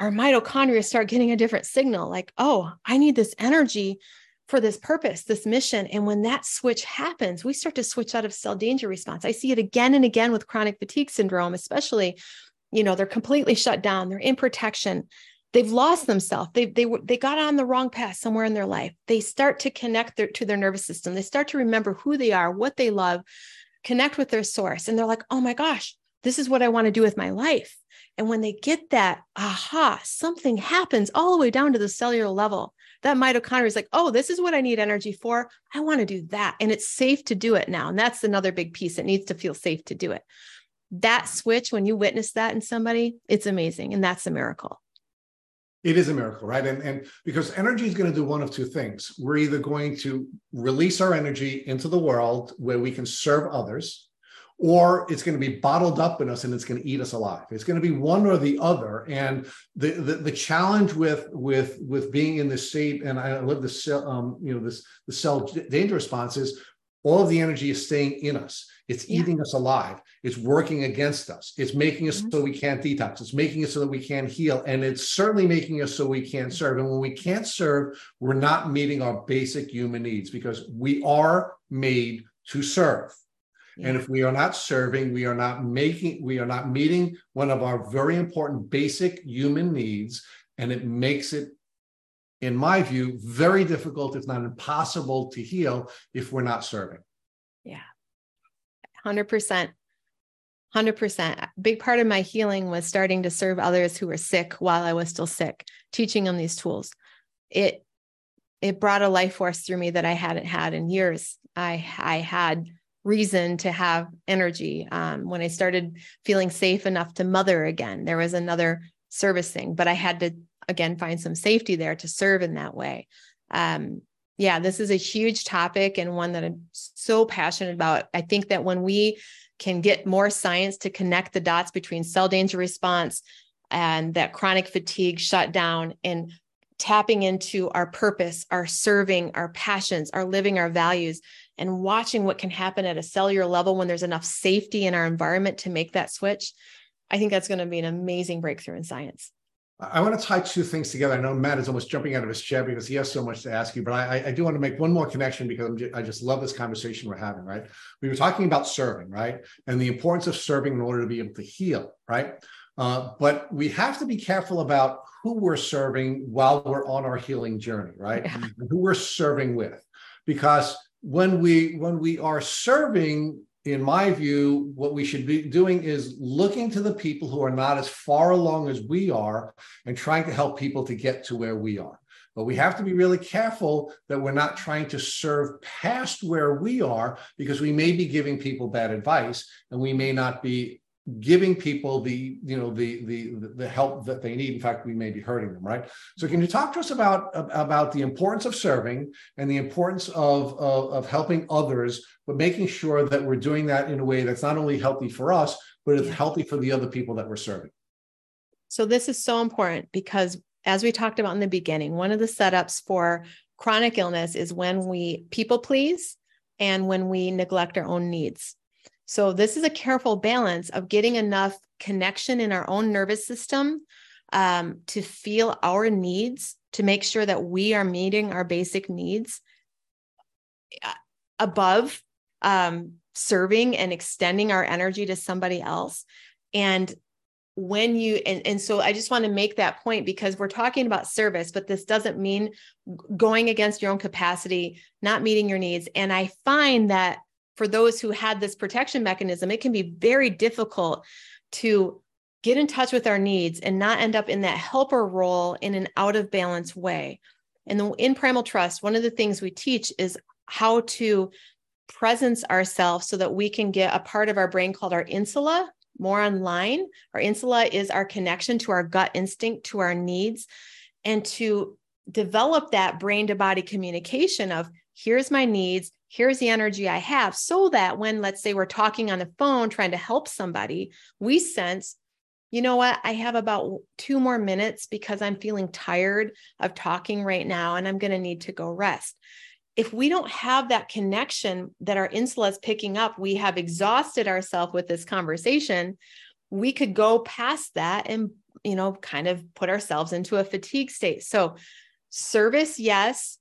our mitochondria start getting a different signal like, oh, I need this energy for this purpose, this mission. And when that switch happens, we start to switch out of cell danger response. I see it again and again with chronic fatigue syndrome, especially, you know, they're completely shut down, they're in protection. They've lost themselves. They they they got on the wrong path somewhere in their life. They start to connect their, to their nervous system. They start to remember who they are, what they love, connect with their source, and they're like, "Oh my gosh, this is what I want to do with my life." And when they get that aha, something happens all the way down to the cellular level. That mitochondria is like, oh, this is what I need energy for. I want to do that. And it's safe to do it now. And that's another big piece. It needs to feel safe to do it. That switch, when you witness that in somebody, it's amazing. And that's a miracle. It is a miracle, right? And, and because energy is going to do one of two things. We're either going to release our energy into the world where we can serve others, or it's going to be bottled up in us and it's going to eat us alive. It's going to be one or the other. And the the, the challenge with with with being in this state, and I love this um, you know this the cell danger response is all of the energy is staying in us. It's yeah. eating us alive. It's working against us. It's making us mm-hmm. so we can't detox. It's making us so that we can't heal. And it's certainly making us so we can't serve. And when we can't serve, we're not meeting our basic human needs because we are made to serve. And if we are not serving, we are not making, we are not meeting one of our very important basic human needs. And it makes it, in my view, very difficult, if not impossible, to heal if we're not serving. Yeah. 100%. 100%. Big part of my healing was starting to serve others who were sick while I was still sick, teaching them these tools. It it brought a life force through me that I hadn't had in years. I I had reason to have energy. Um, when I started feeling safe enough to mother again, there was another servicing, but I had to again find some safety there to serve in that way. Um, yeah, this is a huge topic and one that I'm so passionate about. I think that when we can get more science to connect the dots between cell danger response and that chronic fatigue shut down and tapping into our purpose, our serving, our passions, our living our values, and watching what can happen at a cellular level when there's enough safety in our environment to make that switch, I think that's going to be an amazing breakthrough in science. I want to tie two things together. I know Matt is almost jumping out of his chair because he has so much to ask you, but I, I do want to make one more connection because just, I just love this conversation we're having, right? We were talking about serving, right? And the importance of serving in order to be able to heal, right? Uh, but we have to be careful about who we're serving while we're on our healing journey, right? Yeah. Who we're serving with, because when we when we are serving in my view, what we should be doing is looking to the people who are not as far along as we are and trying to help people to get to where we are. But we have to be really careful that we're not trying to serve past where we are because we may be giving people bad advice and we may not be giving people the you know the the the help that they need. In fact we may be hurting them right? So can you talk to us about about the importance of serving and the importance of of, of helping others but making sure that we're doing that in a way that's not only healthy for us but it's healthy for the other people that we're serving? So this is so important because as we talked about in the beginning one of the setups for chronic illness is when we people please and when we neglect our own needs so, this is a careful balance of getting enough connection in our own nervous system um, to feel our needs, to make sure that we are meeting our basic needs uh, above um, serving and extending our energy to somebody else. And when you and, and so i just want to make that point because we're talking about service but this doesn't mean going against your own capacity not meeting your needs and i find that for those who had this protection mechanism, it can be very difficult to get in touch with our needs and not end up in that helper role in an out of balance way. And in Primal Trust, one of the things we teach is how to presence ourselves so that we can get a part of our brain called our insula more online. Our insula is our connection to our gut instinct, to our needs, and to develop that brain to body communication of here's my needs, here's the energy I have, so that when, let's say, we're talking on the phone trying to help somebody, we sense, you know what, I have about two more minutes because I'm feeling tired of talking right now and I'm going to need to go rest. If we don't have that connection that our insula is picking up, we have exhausted ourselves with this conversation. We could go past that and, you know, kind of put ourselves into a fatigue state. So, service, yes,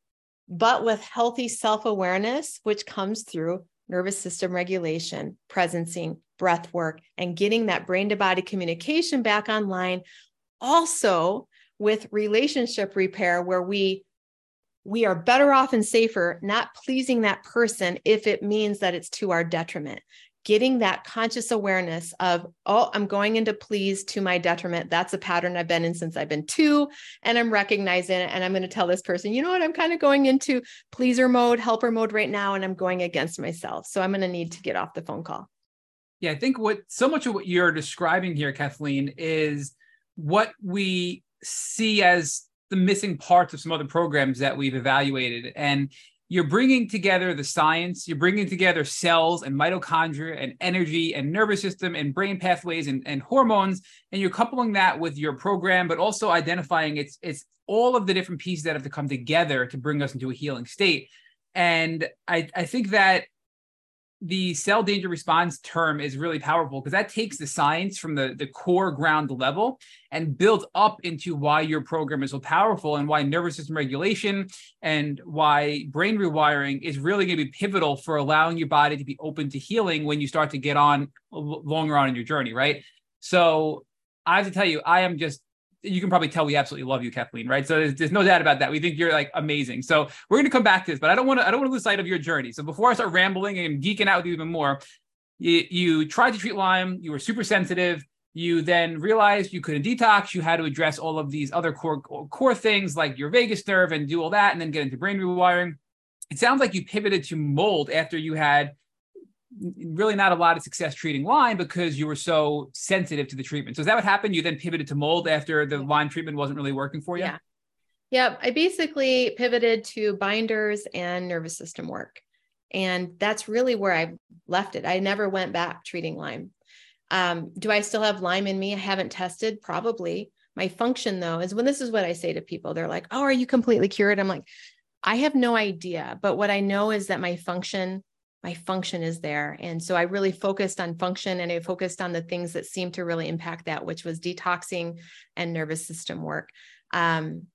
but with healthy self awareness, which comes through nervous system regulation, presencing, breath work, and getting that brain to body communication back online. Also, with relationship repair, where we we are better off and safer not pleasing that person if it means that it's to our detriment getting that conscious awareness of, oh, I'm going into please to my detriment. That's a pattern I've been in since I've been two, and I'm recognizing it. And I'm going to tell this person, you know what, I'm kind of going into pleaser mode, helper mode right now, and I'm going against myself. So I'm going to need to get off the phone call. Yeah, I think what so much of what you're describing here, Cathleen, is what we see as the missing parts of some other programs that we've evaluated. And you're bringing together the science, you're bringing together cells and mitochondria and energy and nervous system and brain pathways and, and hormones, and you're coupling that with your program, but also identifying it's it's all of the different pieces that have to come together to bring us into a healing state. And I, I think that the cell danger response term is really powerful because that takes the science from the, the core ground level and builds up into why your program is so powerful and why nervous system regulation and why brain rewiring is really going to be pivotal for allowing your body to be open to healing when you start to get on longer on in your journey, right? So I have to tell you, I am just you can probably tell we absolutely love you, Cathleen, right? So there's, there's no doubt about that. We think you're like amazing. So we're going to come back to this, but I don't want to I don't want to lose sight of your journey. So before I start rambling and geeking out with you even more, you, you tried to treat Lyme. You were super sensitive. You then realized you couldn't detox. You had to address all of these other core core things like your vagus nerve and do all that, and then get into brain rewiring. It sounds like you pivoted to mold after you had really not a lot of success treating Lyme because you were so sensitive to the treatment. So is that what happened? You then pivoted to mold after the Lyme treatment wasn't really working for you? Yeah. Yeah. I basically pivoted to binders and nervous system work. And that's really where I left it. I never went back treating Lyme. Um, do I still have Lyme in me? I haven't tested, probably. my function though is when this is what I say to people. They're like, "Oh, are you completely cured?" I'm like, "I have no idea, but what I know is that my function my function is there. And so I really focused on function and I focused on the things that seemed to really impact that, which was detoxing and nervous system work. Um,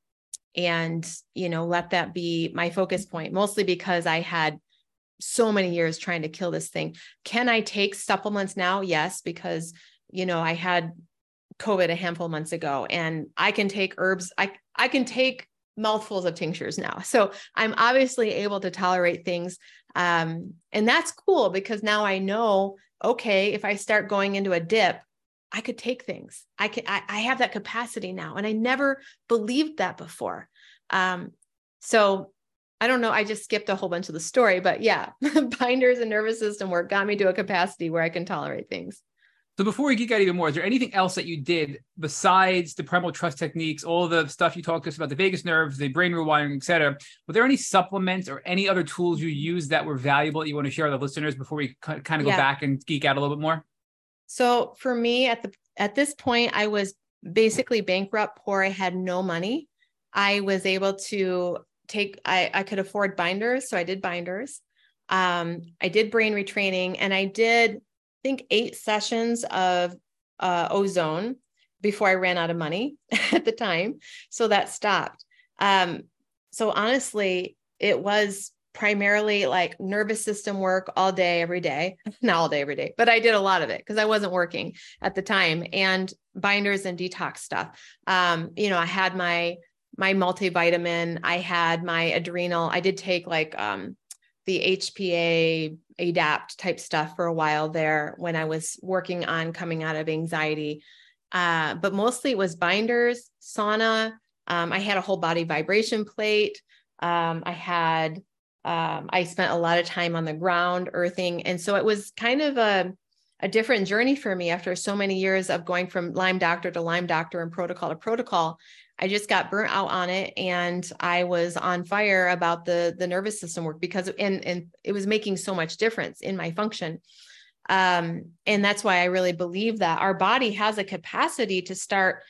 and, you know, let that be my focus point, mostly because I had so many years trying to kill this thing. Can I take supplements now? Yes, because, you know, I had COVID a handful of months ago and I can take herbs. I, I can take mouthfuls of tinctures now. So I'm obviously able to tolerate things. Um, and that's cool because now I know, okay, if I start going into a dip, I could take things. I can, I, I have that capacity now. And I never believed that before. Um, so I don't know. I just skipped a whole bunch of the story, but yeah, binders and nervous system work got me to a capacity where I can tolerate things. So before we geek out even more, is there anything else that you did besides the Primal Trust techniques, all the stuff you talked to us about, the vagus nerves, the brain rewiring, etc.? Were there any supplements or any other tools you used that were valuable that you want to share with the listeners before we kind of go yeah. back and geek out a little bit more? So for me, at the at this point, I was basically bankrupt, poor. I had no money. I was able to take. I I could afford binders, so I did binders. Um, I did brain retraining, and I did think eight sessions of uh, ozone before I ran out of money at the time. So that stopped. Um, so honestly, it was primarily like nervous system work all day, every day, not all day, every day, but I did a lot of it because I wasn't working at the time and binders and detox stuff. Um, you know, I had my, my multivitamin, I had my adrenal, I did take like, um, the HPA adapt type stuff for a while there when I was working on coming out of anxiety. Uh, but mostly it was binders, sauna. Um, I had a whole body vibration plate. Um, I had, um, I spent a lot of time on the ground earthing. And so it was kind of a, a different journey for me after so many years of going from Lyme doctor to Lyme doctor and protocol to protocol. I just got burnt out on it and I was on fire about the the nervous system work because and and it was making so much difference in my function. Um, and that's why I really believe that our body has a capacity to start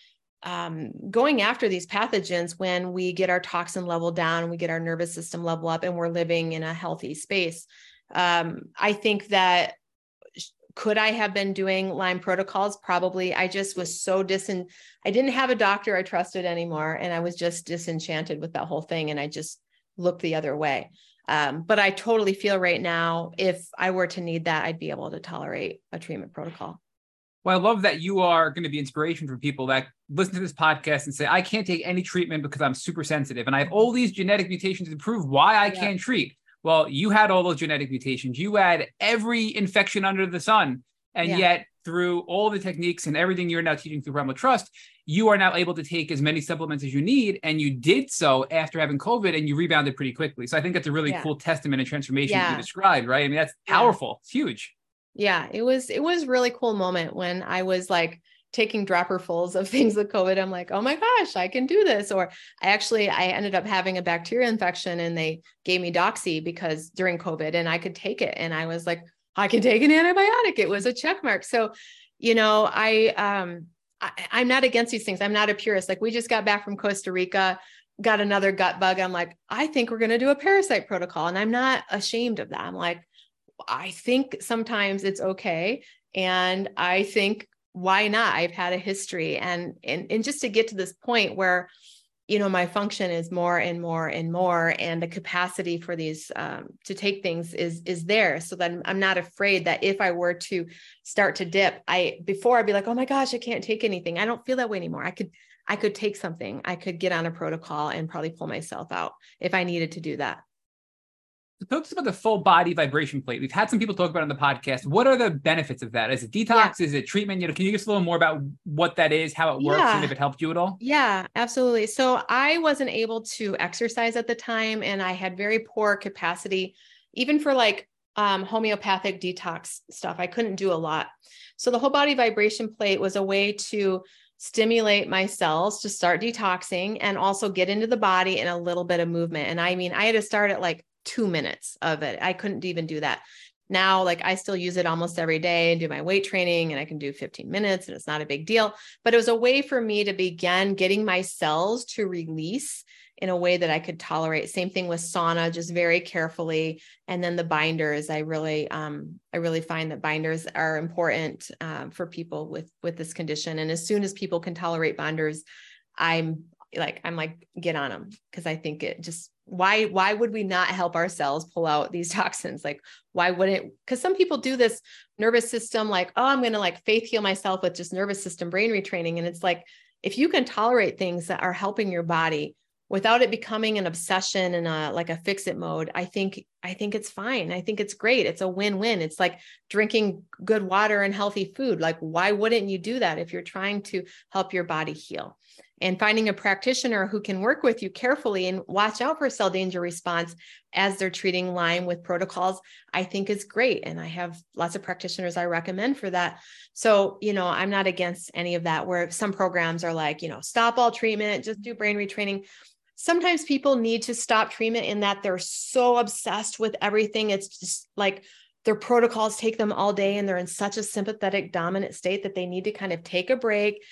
um, going after these pathogens when we get our toxin level down, we get our nervous system level up, and we're living in a healthy space. Um, I think that could I have been doing Lyme protocols? Probably. I just was so disin. I didn't have a doctor I trusted anymore, and I was just disenchanted with that whole thing, and I just looked the other way. Um, but I totally feel right now, if I were to need that, I'd be able to tolerate a treatment protocol. Well, I love that you are going to be inspiration for people that listen to this podcast and say, I can't take any treatment because I'm super sensitive and I have all these genetic mutations to prove why I yeah. can't treat. Well, you had all those genetic mutations. You had every infection under the sun. And yeah. yet, through all the techniques and everything you're now teaching through Primal Trust, you are now able to take as many supplements as you need. And you did so after having COVID and you rebounded pretty quickly. So I think that's a really yeah. cool testament and transformation yeah. you described, right? I mean, that's powerful. It's huge. Yeah, it was it was really cool moment when I was like, taking dropperfuls of things with COVID. I'm like, oh my gosh, I can do this. Or I actually, I ended up having a bacterial infection and they gave me Doxy because during COVID and I could take it. And I was like, I can take an antibiotic. It was a check mark. So, you know, I, um, I, I'm not against these things. I'm not a purist. Like we just got back from Costa Rica, got another gut bug. I'm like, I think we're going to do a parasite protocol. And I'm not ashamed of that. I'm like, I think sometimes it's okay. And I think why not? I've had a history and and, and just to get to this point where you know my function is more and more and more and the capacity for these um, to take things is is there. So that i'm not afraid that if i were to start to dip i before i'd be like oh my gosh i can't take anything. I don't feel that way anymore. I could i could take something. I could get on a protocol and probably pull myself out if i needed to do that talk to us about the full body vibration plate. We've had some people talk about it on the podcast. What are the benefits of that? Is it detox? Yeah. Is it treatment? You know, can you give us a little more about what that is, how it works, yeah. and if it helped you at all? Yeah, absolutely. So I wasn't able to exercise at the time, and I had very poor capacity, even for like um, homeopathic detox stuff. I couldn't do a lot. So the whole body vibration plate was a way to stimulate my cells to start detoxing and also get into the body and a little bit of movement. And I mean, I had to start at like two minutes of it. I couldn't even do that. now like i still use it almost every day and do my weight training and i can do 15 minutes and it's not a big deal but it was a way for me to begin getting my cells to release in a way that i could tolerate same thing with sauna just very carefully and then the binders i really um i really find that binders are important um, for people with with this condition and as soon as people can tolerate binders i'm like i'm like get on them because i think it just why why would we not help ourselves pull out these toxins? Like why wouldn't because some people do this nervous system like oh i'm going to like faith heal myself with just nervous system brain retraining. And it's like if you can tolerate things that are helping your body without it becoming an obsession and a like a fix it mode i think i think it's fine. I think it's great. It's a win-win. It's like drinking good water and healthy food. Like why wouldn't you do that if you're trying to help your body heal and finding a practitioner who can work with you carefully and watch out for cell danger response as they're treating Lyme with protocols, I think is great. And I have lots of practitioners I recommend for that. So, you know, I'm not against any of that, where some programs are like, you know, stop all treatment, just do brain retraining. Sometimes people need to stop treatment in that they're so obsessed with everything. It's just like their protocols take them all day and they're in such a sympathetic dominant state that they need to kind of take a break,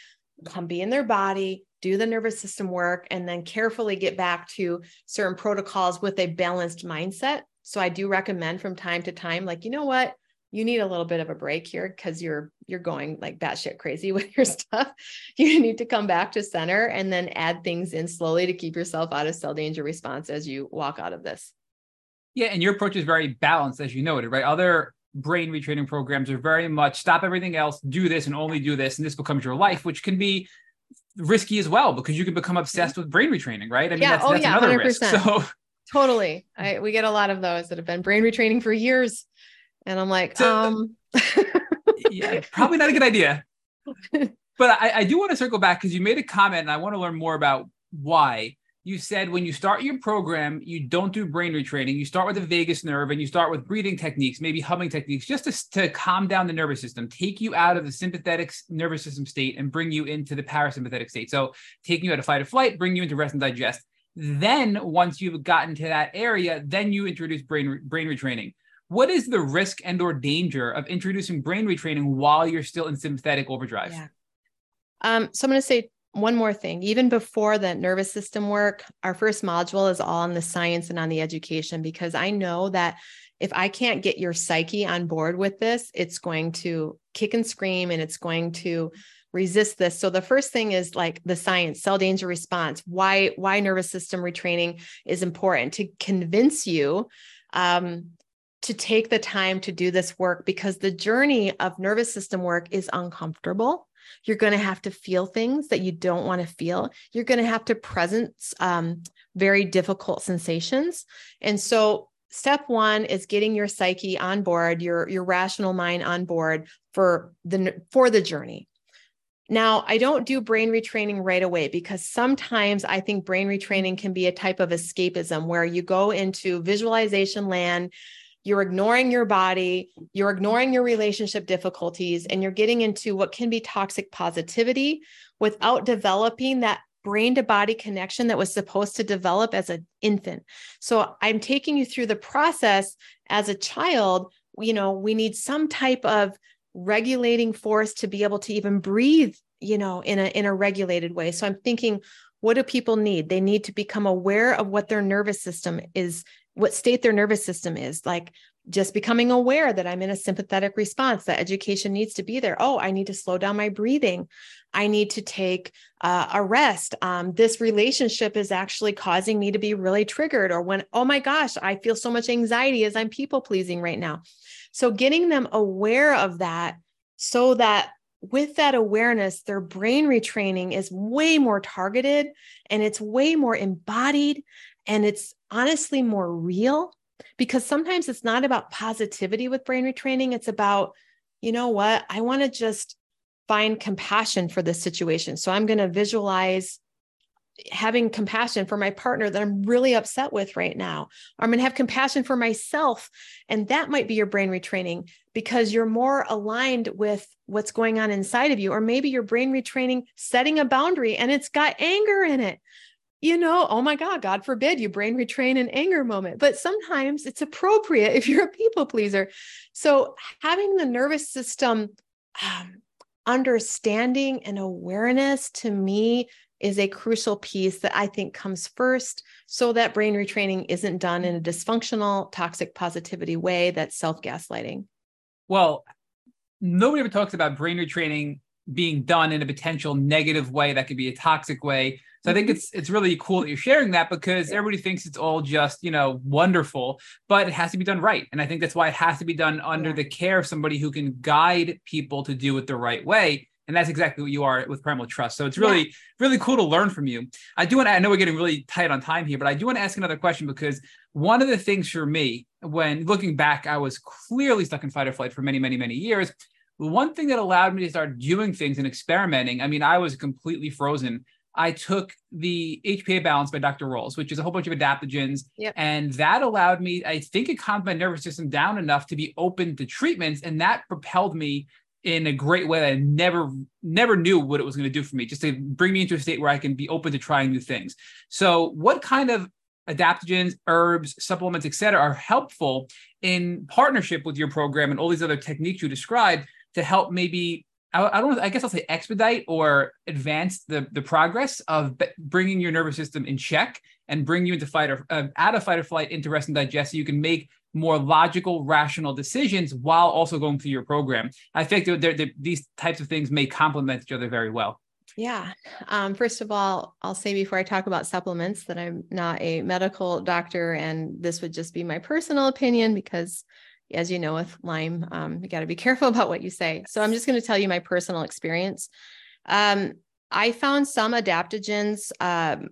come be in their body, do the nervous system work, and then carefully get back to certain protocols with a balanced mindset. So I do recommend from time to time, like, you know what? You need a little bit of a break here because you're you're going like batshit crazy with your stuff. You need to come back to center and then add things in slowly to keep yourself out of cell danger response as you walk out of this. Yeah, and your approach is very balanced, as you noted, right? Other brain retraining programs are very much stop everything else, do this and only do this, and this becomes your life, which can be risky as well because you can become obsessed with brain retraining, right? I mean, yeah. that's, oh, that's yeah, another 100%. risk. So totally. I, we get a lot of those that have been brain retraining for years. And I'm like, So- um, yeah, probably not a good idea. But I, I do want to circle back because you made a comment and I want to learn more about why. You said when you start your program, you don't do brain retraining. You start with the vagus nerve and you start with breathing techniques, maybe humming techniques, just to, to calm down the nervous system, take you out of the sympathetic nervous system state and bring you into the parasympathetic state. So, taking you out of fight or flight, bring you into rest and digest. Then, once you've gotten to that area, then you introduce brain brain retraining. What is the risk and or danger of introducing brain retraining while you're still in sympathetic overdrive? Yeah. Um, so I'm going to say one more thing. Even before the nervous system work, our first module is all on the science and on the education because I know that if I can't get your psyche on board with this, it's going to kick and scream and it's going to resist this. So the first thing is like the science, cell danger response, why why nervous system retraining is important to convince you um, to take the time to do this work because the journey of nervous system work is uncomfortable. You're going to have to feel things that you don't want to feel. You're going to have to presence um, very difficult sensations. And so, step one is getting your psyche on board, your your rational mind on board for the for the journey. Now, I don't do brain retraining right away because sometimes I think brain retraining can be a type of escapism where you go into visualization land you're ignoring your body, you're ignoring your relationship difficulties, and you're getting into what can be toxic positivity without developing that brain to body connection that was supposed to develop as an infant. So I'm taking you through the process as a child. You know, we need some type of regulating force to be able to even breathe, you know, in a in a regulated way. So I'm thinking what do people need? They need to become aware of what their nervous system is what state their nervous system is like just becoming aware that i'm in a sympathetic response that education needs to be there. Oh i need to slow down my breathing. I need to take uh, a rest. Um, this relationship is actually causing me to be really triggered or when oh my gosh i feel so much anxiety as i'm people pleasing right now. So getting them aware of that so that with that awareness, their brain retraining is way more targeted and it's way more embodied and it's honestly more real because sometimes it's not about positivity with brain retraining. It's about, you know what, I want to just find compassion for this situation. So I'm going to visualize having compassion for my partner that I'm really upset with right now. I'm going to have compassion for myself. And that might be your brain retraining because you're more aligned with what's going on inside of you. Or maybe your brain retraining setting a boundary and it's got anger in it. You know, oh my God, God forbid you brain retrain an anger moment. But sometimes it's appropriate if you're a people pleaser. So having the nervous system um, understanding and awareness to me is a crucial piece that I think comes first so that brain retraining isn't done in a dysfunctional, toxic positivity way that's self gaslighting. Well, nobody ever talks about brain retraining being done in a potential negative way that could be a toxic way so I think mm-hmm. it's it's really cool that you're sharing that because everybody thinks it's all just, you know, wonderful, but it has to be done right. And I think that's why it has to be done under yeah. the care of somebody who can guide people to do it the right way. And that's exactly what you are with Primal Trust. So it's really, yeah. really cool to learn from you. I do want to, I know we're getting really tight on time here, but I do want to ask another question because one of the things for me, when looking back, I was clearly stuck in fight or flight for many, many, many years. One thing that allowed me to start doing things and experimenting, I mean, I was completely frozen I took the HPA balance by Dr. Rawls, which is a whole bunch of adaptogens. Yep. And that allowed me, I think it calmed my nervous system down enough to be open to treatments. And that propelled me in a great way that I never, never knew what it was going to do for me, just to bring me into a state where I can be open to trying new things. So, what kind of adaptogens, herbs, supplements, et cetera, are helpful in partnership with your program and all these other techniques you described to help maybe I, don't I guess I'll say expedite or advance the the progress of bringing your nervous system in check and bring you into fight or uh, out of fight or flight into rest and digest so you can make more logical rational decisions while also going through your program i think that these types of things may complement each other very well yeah. Um, first of all, I'll say before I talk about supplements that I'm not a medical doctor, and this would just be my personal opinion because as you know, with Lyme, um, you got to be careful about what you say. So I'm just going to tell you my personal experience. Um, I found some adaptogens um,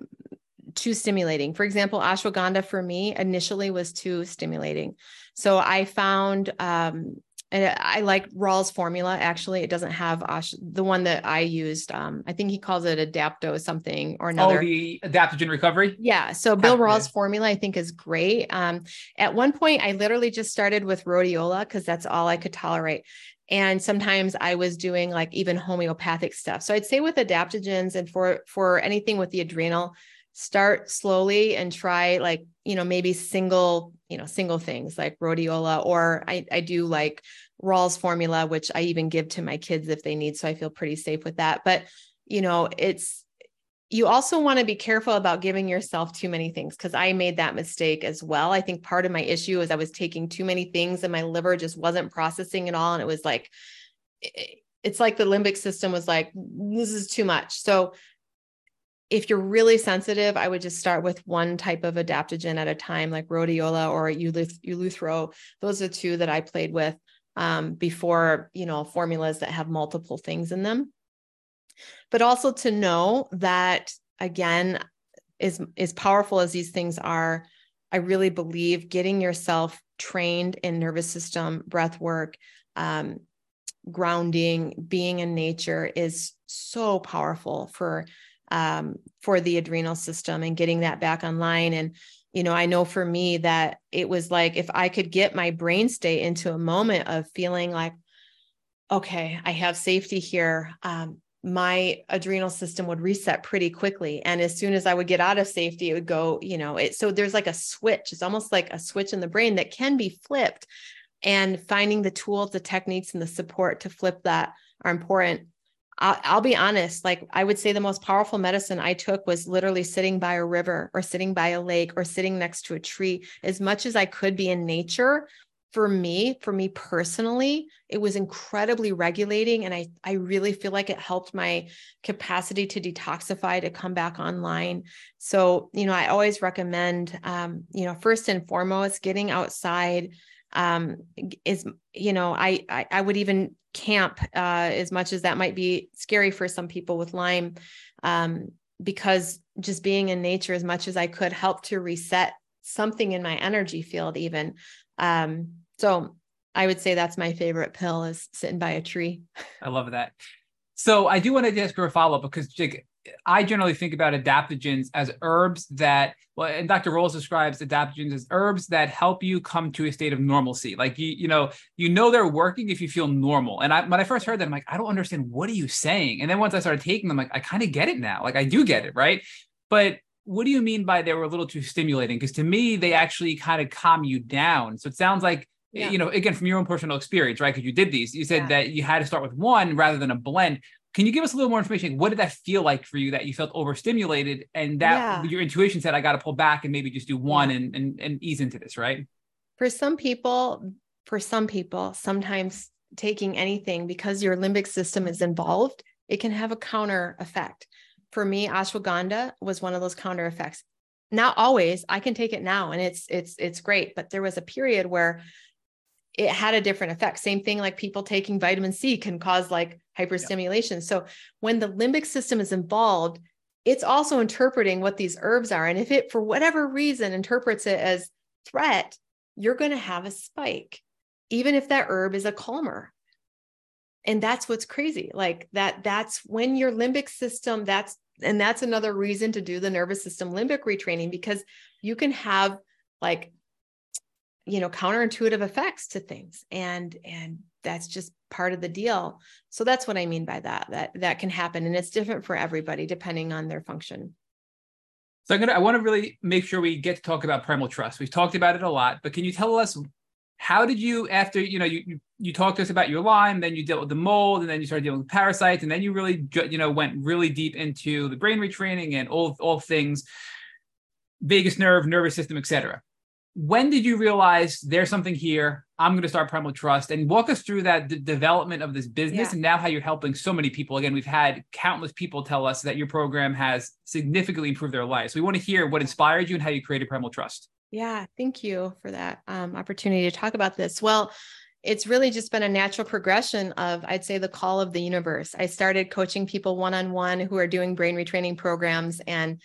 too stimulating. For example, ashwagandha for me initially was too stimulating. So I found um, and I like Rawls formula. Actually, it doesn't have Ash, the one that I used. Um, I think he calls it Adapto something or oh, another. Oh, the adaptogen recovery. Yeah. So Bill yeah. Rawls formula, I think, is great. Um, at one point, I literally just started with rhodiola because that's all I could tolerate. And sometimes I was doing like even homeopathic stuff. So I'd say with adaptogens and for for anything with the adrenal, start slowly and try like you know maybe single you know single things like rhodiola or i i do like rawls formula which i even give to my kids if they need so i feel pretty safe with that but you know it's you also want to be careful about giving yourself too many things because I made that mistake as well. I think part of my issue is I was taking too many things and my liver just wasn't processing it all. And it was like, it's like the limbic system was like, this is too much. So if you're really sensitive, I would just start with one type of adaptogen at a time, like rhodiola or eleuthero. Those are two that I played with um, before, you know, formulas that have multiple things in them. But also to know that, again, is as powerful as these things are, I really believe getting yourself trained in nervous system breath work, um, grounding, being in nature is so powerful for um, for the adrenal system and getting that back online. And, you know, I know for me that it was like if I could get my brain state into a moment of feeling like, okay, I have safety here. Um, my adrenal system would reset pretty quickly. And as soon as I would get out of safety, it would go, you know, it so there's like a switch. It's almost like a switch in the brain that can be flipped. And finding the tools, the techniques, and the support to flip that are important. I'll, I'll, be honest, like I would say the most powerful medicine I took was literally sitting by a river or sitting by a lake or sitting next to a tree. As much as I could be in nature, for me, for me personally, it was incredibly regulating. And I, I really feel like it helped my capacity to detoxify, to come back online. So, you know, I always recommend, um, you know, first and foremost, getting outside um, is, you know, I, I, I would even camp uh, as much as that might be scary for some people with Lyme, um, because just being in nature as much as I could help to reset something in my energy field, even. Um, so I would say that's my favorite pill is sitting by a tree. I love that. So I do want to ask for a follow up because Jake, I generally think about adaptogens as herbs that, well, and Dr. Rawls describes adaptogens as herbs that help you come to a state of normalcy. Like you, you know, you know they're working if you feel normal. And I, when I first heard that, I'm like, I don't understand. What are you saying? And then once I started taking them, like, I kind of get it now. Like I do get it, right? But what do you mean by they were a little too stimulating? Because to me, they actually kind of calm you down. So it sounds like yeah. you know, again, from your own personal experience, right? Because you did these, you said yeah. that you had to start with one rather than a blend. Can you give us a little more information? What did that feel like for you that you felt overstimulated and that yeah. your intuition said, I got to pull back and maybe just do one and, and, and ease into this, right? For some people, for some people, sometimes taking anything because your limbic system is involved, it can have a counter effect. For me, ashwagandha was one of those counter effects. Not always. I can take it now and it's it's it's great, but there was a period where it had a different effect. Same thing like people taking vitamin C can cause like hyperstimulation. Yeah. So when the limbic system is involved, it's also interpreting what these herbs are. And if it, for whatever reason, interprets it as threat, you're going to have a spike, even if that herb is a calmer. And that's what's crazy. Like that, that's when your limbic system, that's, and that's another reason to do the nervous system limbic retraining because you can have like you know counterintuitive effects to things. And and that's just part of the deal. So that's what i mean by that that that can happen. And it's different for everybody depending on their function. So i'm gonna i want to really make sure we get to talk about primal trust. We've talked about it a lot but can you tell us how did you after you know you, you you talked to us about your lyme then you dealt with the mold and then you started dealing with parasites and then you really you know went really deep into the brain retraining and all all things vagus nerve nervous system etc when did you realize there's something here? I'm going to start Primal Trust and walk us through that d- development of this business yeah. and now how you're helping so many people. Again, we've had countless people tell us that your program has significantly improved their lives. We want to hear what inspired you and how you created Primal Trust. Yeah, thank you for that um, opportunity to talk about this. Well, it's really just been a natural progression of, I'd say, the call of the universe. I started coaching people one on one who are doing brain retraining programs and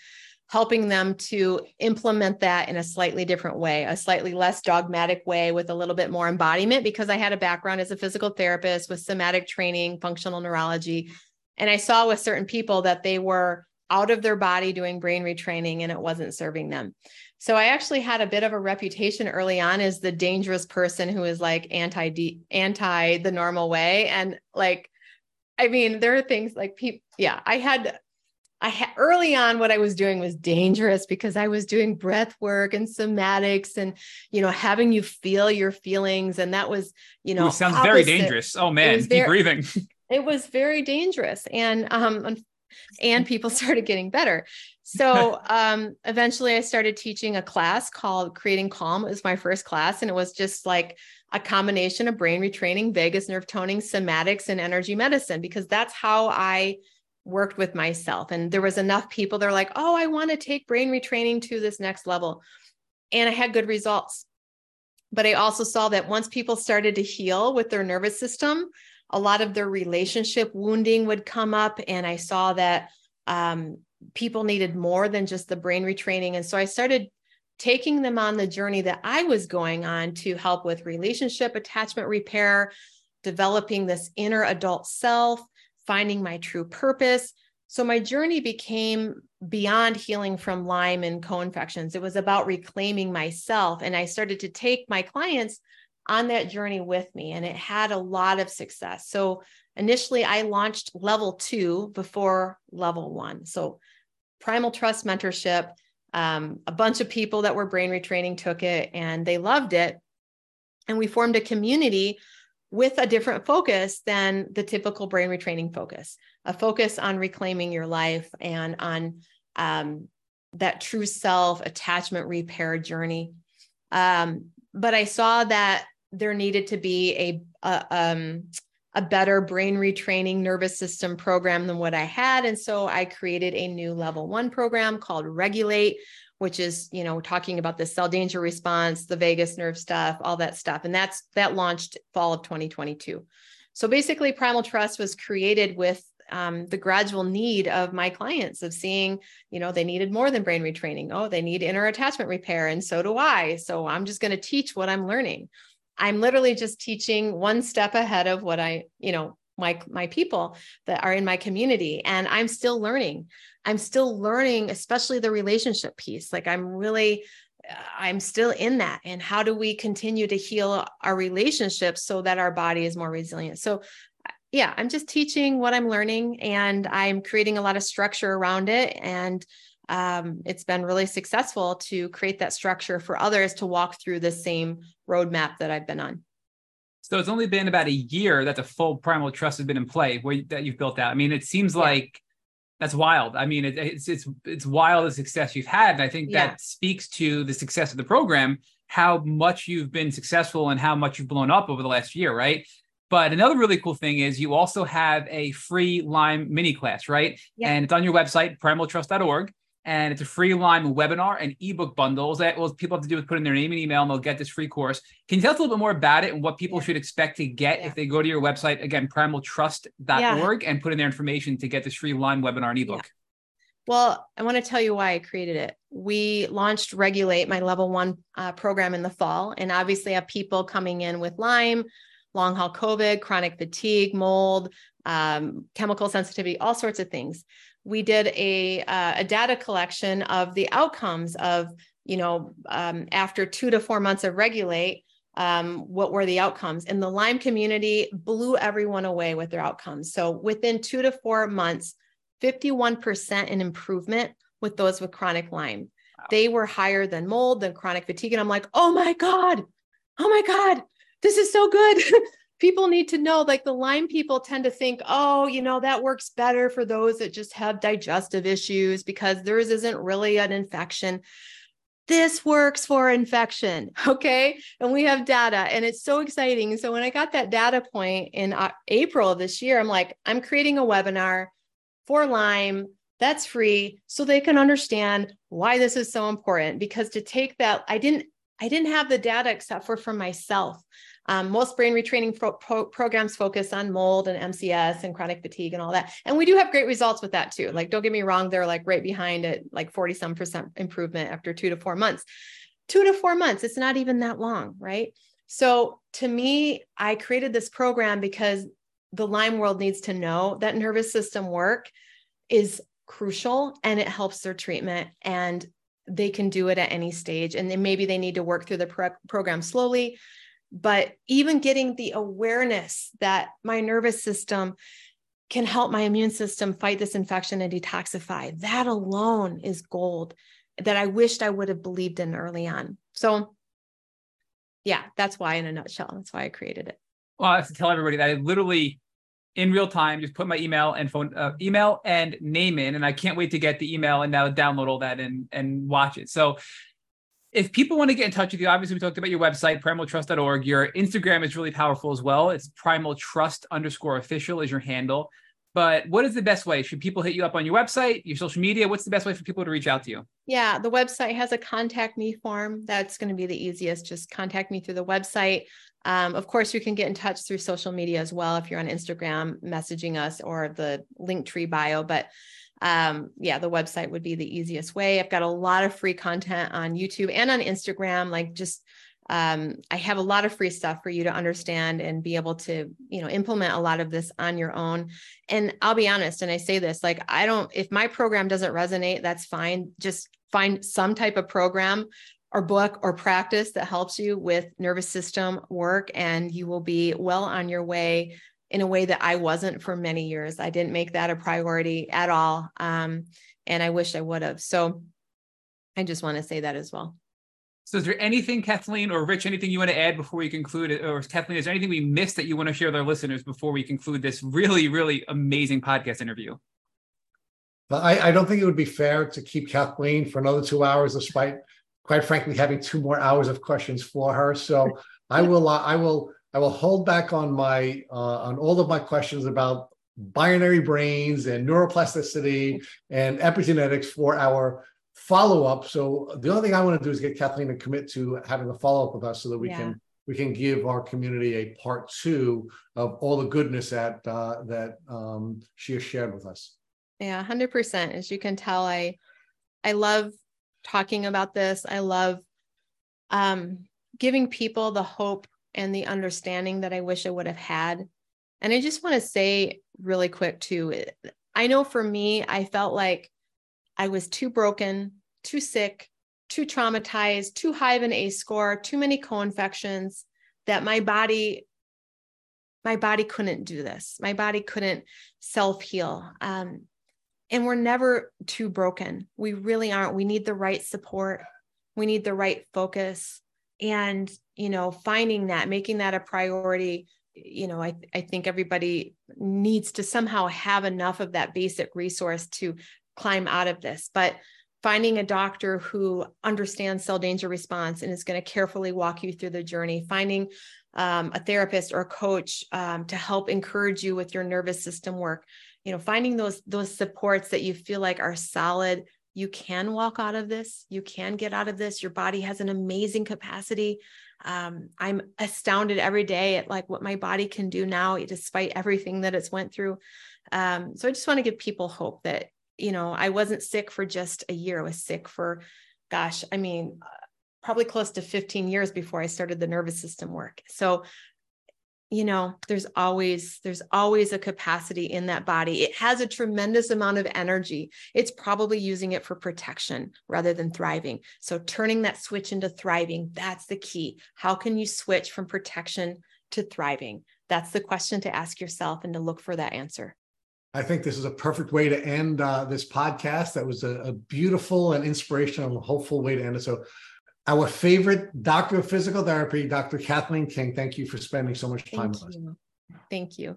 helping them to implement that in a slightly different way, a slightly less dogmatic way with a little bit more embodiment because I had a background as a physical therapist with somatic training, functional neurology. And I saw with certain people that they were out of their body doing brain retraining and it wasn't serving them. So I actually had a bit of a reputation early on as the dangerous person who is like anti anti the normal way and like I mean there are things like people yeah, I had I ha- early on what I was doing was dangerous because I was doing breath work and somatics and you know having you feel your feelings and that was you know Ooh, sounds opposite. very dangerous. Oh man, keep very, breathing. It was very dangerous and um and people started getting better. So um eventually I started teaching a class called Creating Calm. It was my first class and it was just like a combination of brain retraining, vagus nerve toning, somatics and energy medicine because that's how I worked with myself and there was enough people they're like oh i want to take brain retraining to this next level and i had good results. But i also saw that once people started to heal with their nervous system a lot of their relationship wounding would come up and i saw that um, people needed more than just the brain retraining and so i started taking them on the journey that i was going on to help with relationship attachment repair developing this inner adult self finding my true purpose. So my journey became beyond healing from Lyme and co-infections. It was about reclaiming myself. And I started to take my clients on that journey with me, and it had a lot of success. So initially, I launched level two before level one. So Primal Trust Mentorship, um, a bunch of people that were brain retraining took it and they loved it. And we formed a community with a different focus than the typical brain retraining focus a focus on reclaiming your life and on um, that true self attachment repair journey. Um, but i saw that there needed to be a, a, um, a better brain retraining nervous system program than what i had. And so i created a new level one program called regulate which is you know talking about the cell danger response the vagus nerve stuff all that stuff. And that's that launched fall of 2022 so basically primal trust was created with um, the gradual need of my clients of seeing you know they needed more than brain retraining. Oh they need inner attachment repair and so do i. So i'm just going to teach what i'm learning. I'm literally just teaching one step ahead of what i you know my my people that are in my community and i'm still learning. I'm still learning especially the relationship piece. Like i'm really i'm still in that. And how do we continue to heal our relationships so that our body is more resilient? So yeah i'm just teaching what i'm learning and i'm creating a lot of structure around it. And um, it's been really successful to create that structure for others to walk through the same roadmap that I've been on. So it's only been about a year that the full primal trust has been in play where, that you've built out. I mean, it seems yeah. like that's wild. I mean, it, it's it's it's wild the success you've had, and I think yeah. that speaks to the success of the program, how much you've been successful and how much you've blown up over the last year, right? But another really cool thing is you also have a free Lyme mini class, right? Yeah. And it's on your website, primaltrust.org and it's a free Lyme webinar and ebook bundles that all people have to do is put in their name and email and they'll get this free course. Can you tell us a little bit more about it and what people yeah. should expect to get yeah. if they go to your website again, primaltrust.org yeah. and put in their information to get this free Lyme webinar and ebook? Well, I want to tell you why I created it. We launched Regulate, my level one uh, program in the fall, and obviously have people coming in with Lyme, long haul COVID, chronic fatigue, mold, um, chemical sensitivity, all sorts of things we did a, uh, a data collection of the outcomes of, you know, um, after two to four months of regulate, um, what were the outcomes? And the Lyme community blew everyone away with their outcomes. So within two to four months, 51% in improvement with those with chronic Lyme. Wow. They were higher than mold, than chronic fatigue. And I'm like, oh my God, oh my God, this is so good. people need to know like the Lyme people tend to think, oh, you know, that works better for those that just have digestive issues because theirs isn't really an infection. This works for infection. Okay. And we have data and it's so exciting. So when I got that data point in uh, April of this year, I'm like, I'm creating a webinar for Lyme that's free so they can understand why this is so important because to take that i didn't i didn't have the data except for for myself um, most brain retraining pro- pro- programs focus on mold and MCS and chronic fatigue and all that. And we do have great results with that too. Like, don't get me wrong, they're like right behind it, like 40 some percent improvement after two to four months. Two to four months, it's not even that long, right? So to me, I created this program because the Lyme world needs to know that nervous system work is crucial and it helps their treatment. And they can do it at any stage. And then maybe they need to work through the pro- program slowly but even getting the awareness that my nervous system can help my immune system fight this infection and detoxify, that alone is gold that I wished I would have believed in early on. So, yeah, that's why, in a nutshell, that's why I created it. Well, I have to tell everybody that I literally, in real time, just put my email and phone, uh, email and name in, and I can't wait to get the email and now download all that and and watch it. So, if people want to get in touch with you, obviously we talked about your website, primaltrust.org. Your Instagram is really powerful as well. It's primaltrust underscore official is your handle. But what is the best way? Should people hit you up on your website, your social media? What's the best way for people to reach out to you? Yeah, the website has a contact me form. That's going to be the easiest. Just contact me through the website. Um, of course, you can get in touch through social media as well if you're on Instagram, messaging us or the link tree bio. But um, yeah, the website would be the easiest way. I've got a lot of free content on YouTube and on Instagram, like just um, I have a lot of free stuff for you to understand and be able to, you know, implement a lot of this on your own. And I'll be honest, and I say this, like, I don't, if my program doesn't resonate, that's fine. Just find some type of program or book or practice that helps you with nervous system work, and you will be well on your way in a way that I wasn't for many years. I didn't make that a priority at all. Um, and I wish I would have. So I just want to say that as well. So, is there anything, Cathleen or Rich, anything you want to add before we conclude? Or, Cathleen, is there anything we missed that you want to share with our listeners before we conclude this really, really amazing podcast interview? I, I don't think it would be fair to keep Cathleen for another two hours, despite, quite frankly, having two more hours of questions for her. So, I will, uh, I will I will hold back on my uh, on all of my questions about binary brains and neuroplasticity and epigenetics for our follow up. So the only thing I want to do is get Cathleen to commit to having a follow up with us so that we yeah. can we can give our community a part two of all the goodness that uh, that um, she has shared with us. Yeah, hundred percent. As you can tell, I I love talking about this. I love um, giving people the hope and the understanding that I wish I would have had. And I just want to say really quick too I know for me, I felt like I was too broken, too sick, too traumatized, too high of an ACE score, too many co-infections that my body my body couldn't do this. My body couldn't self heal. Um, and we're never too broken. We really aren't. We need the right support. We need the right focus. And, you know, finding that, making that a priority, you know, I, I think everybody needs to somehow have enough of that basic resource to climb out of this. But finding a doctor who understands cell danger response and is going to carefully walk you through the journey, finding um, a therapist or a coach um, to help encourage you with your nervous system work, you know finding those those supports that you feel like are solid you can walk out of this you can get out of this your body has an amazing capacity. Um, i'm astounded every day at like what my body can do now despite everything that it's went through. Um, so i just want to give people hope that you know i wasn't sick for just a year i was sick for gosh i mean probably close to 15 years before i started the nervous system work. So you know there's always there's always a capacity in that body. It has a tremendous amount of energy. It's probably using it for protection rather than thriving. So turning that switch into thriving that's the key. How can you switch from protection to thriving? That's the question to ask yourself and to look for that answer. I think this is a perfect way to end uh, this podcast. That was a, a beautiful and inspirational and hopeful way to end it. So our favorite doctor of physical therapy, Dr. Cathleen King. Thank you for spending so much time Thank with you. us. Thank you.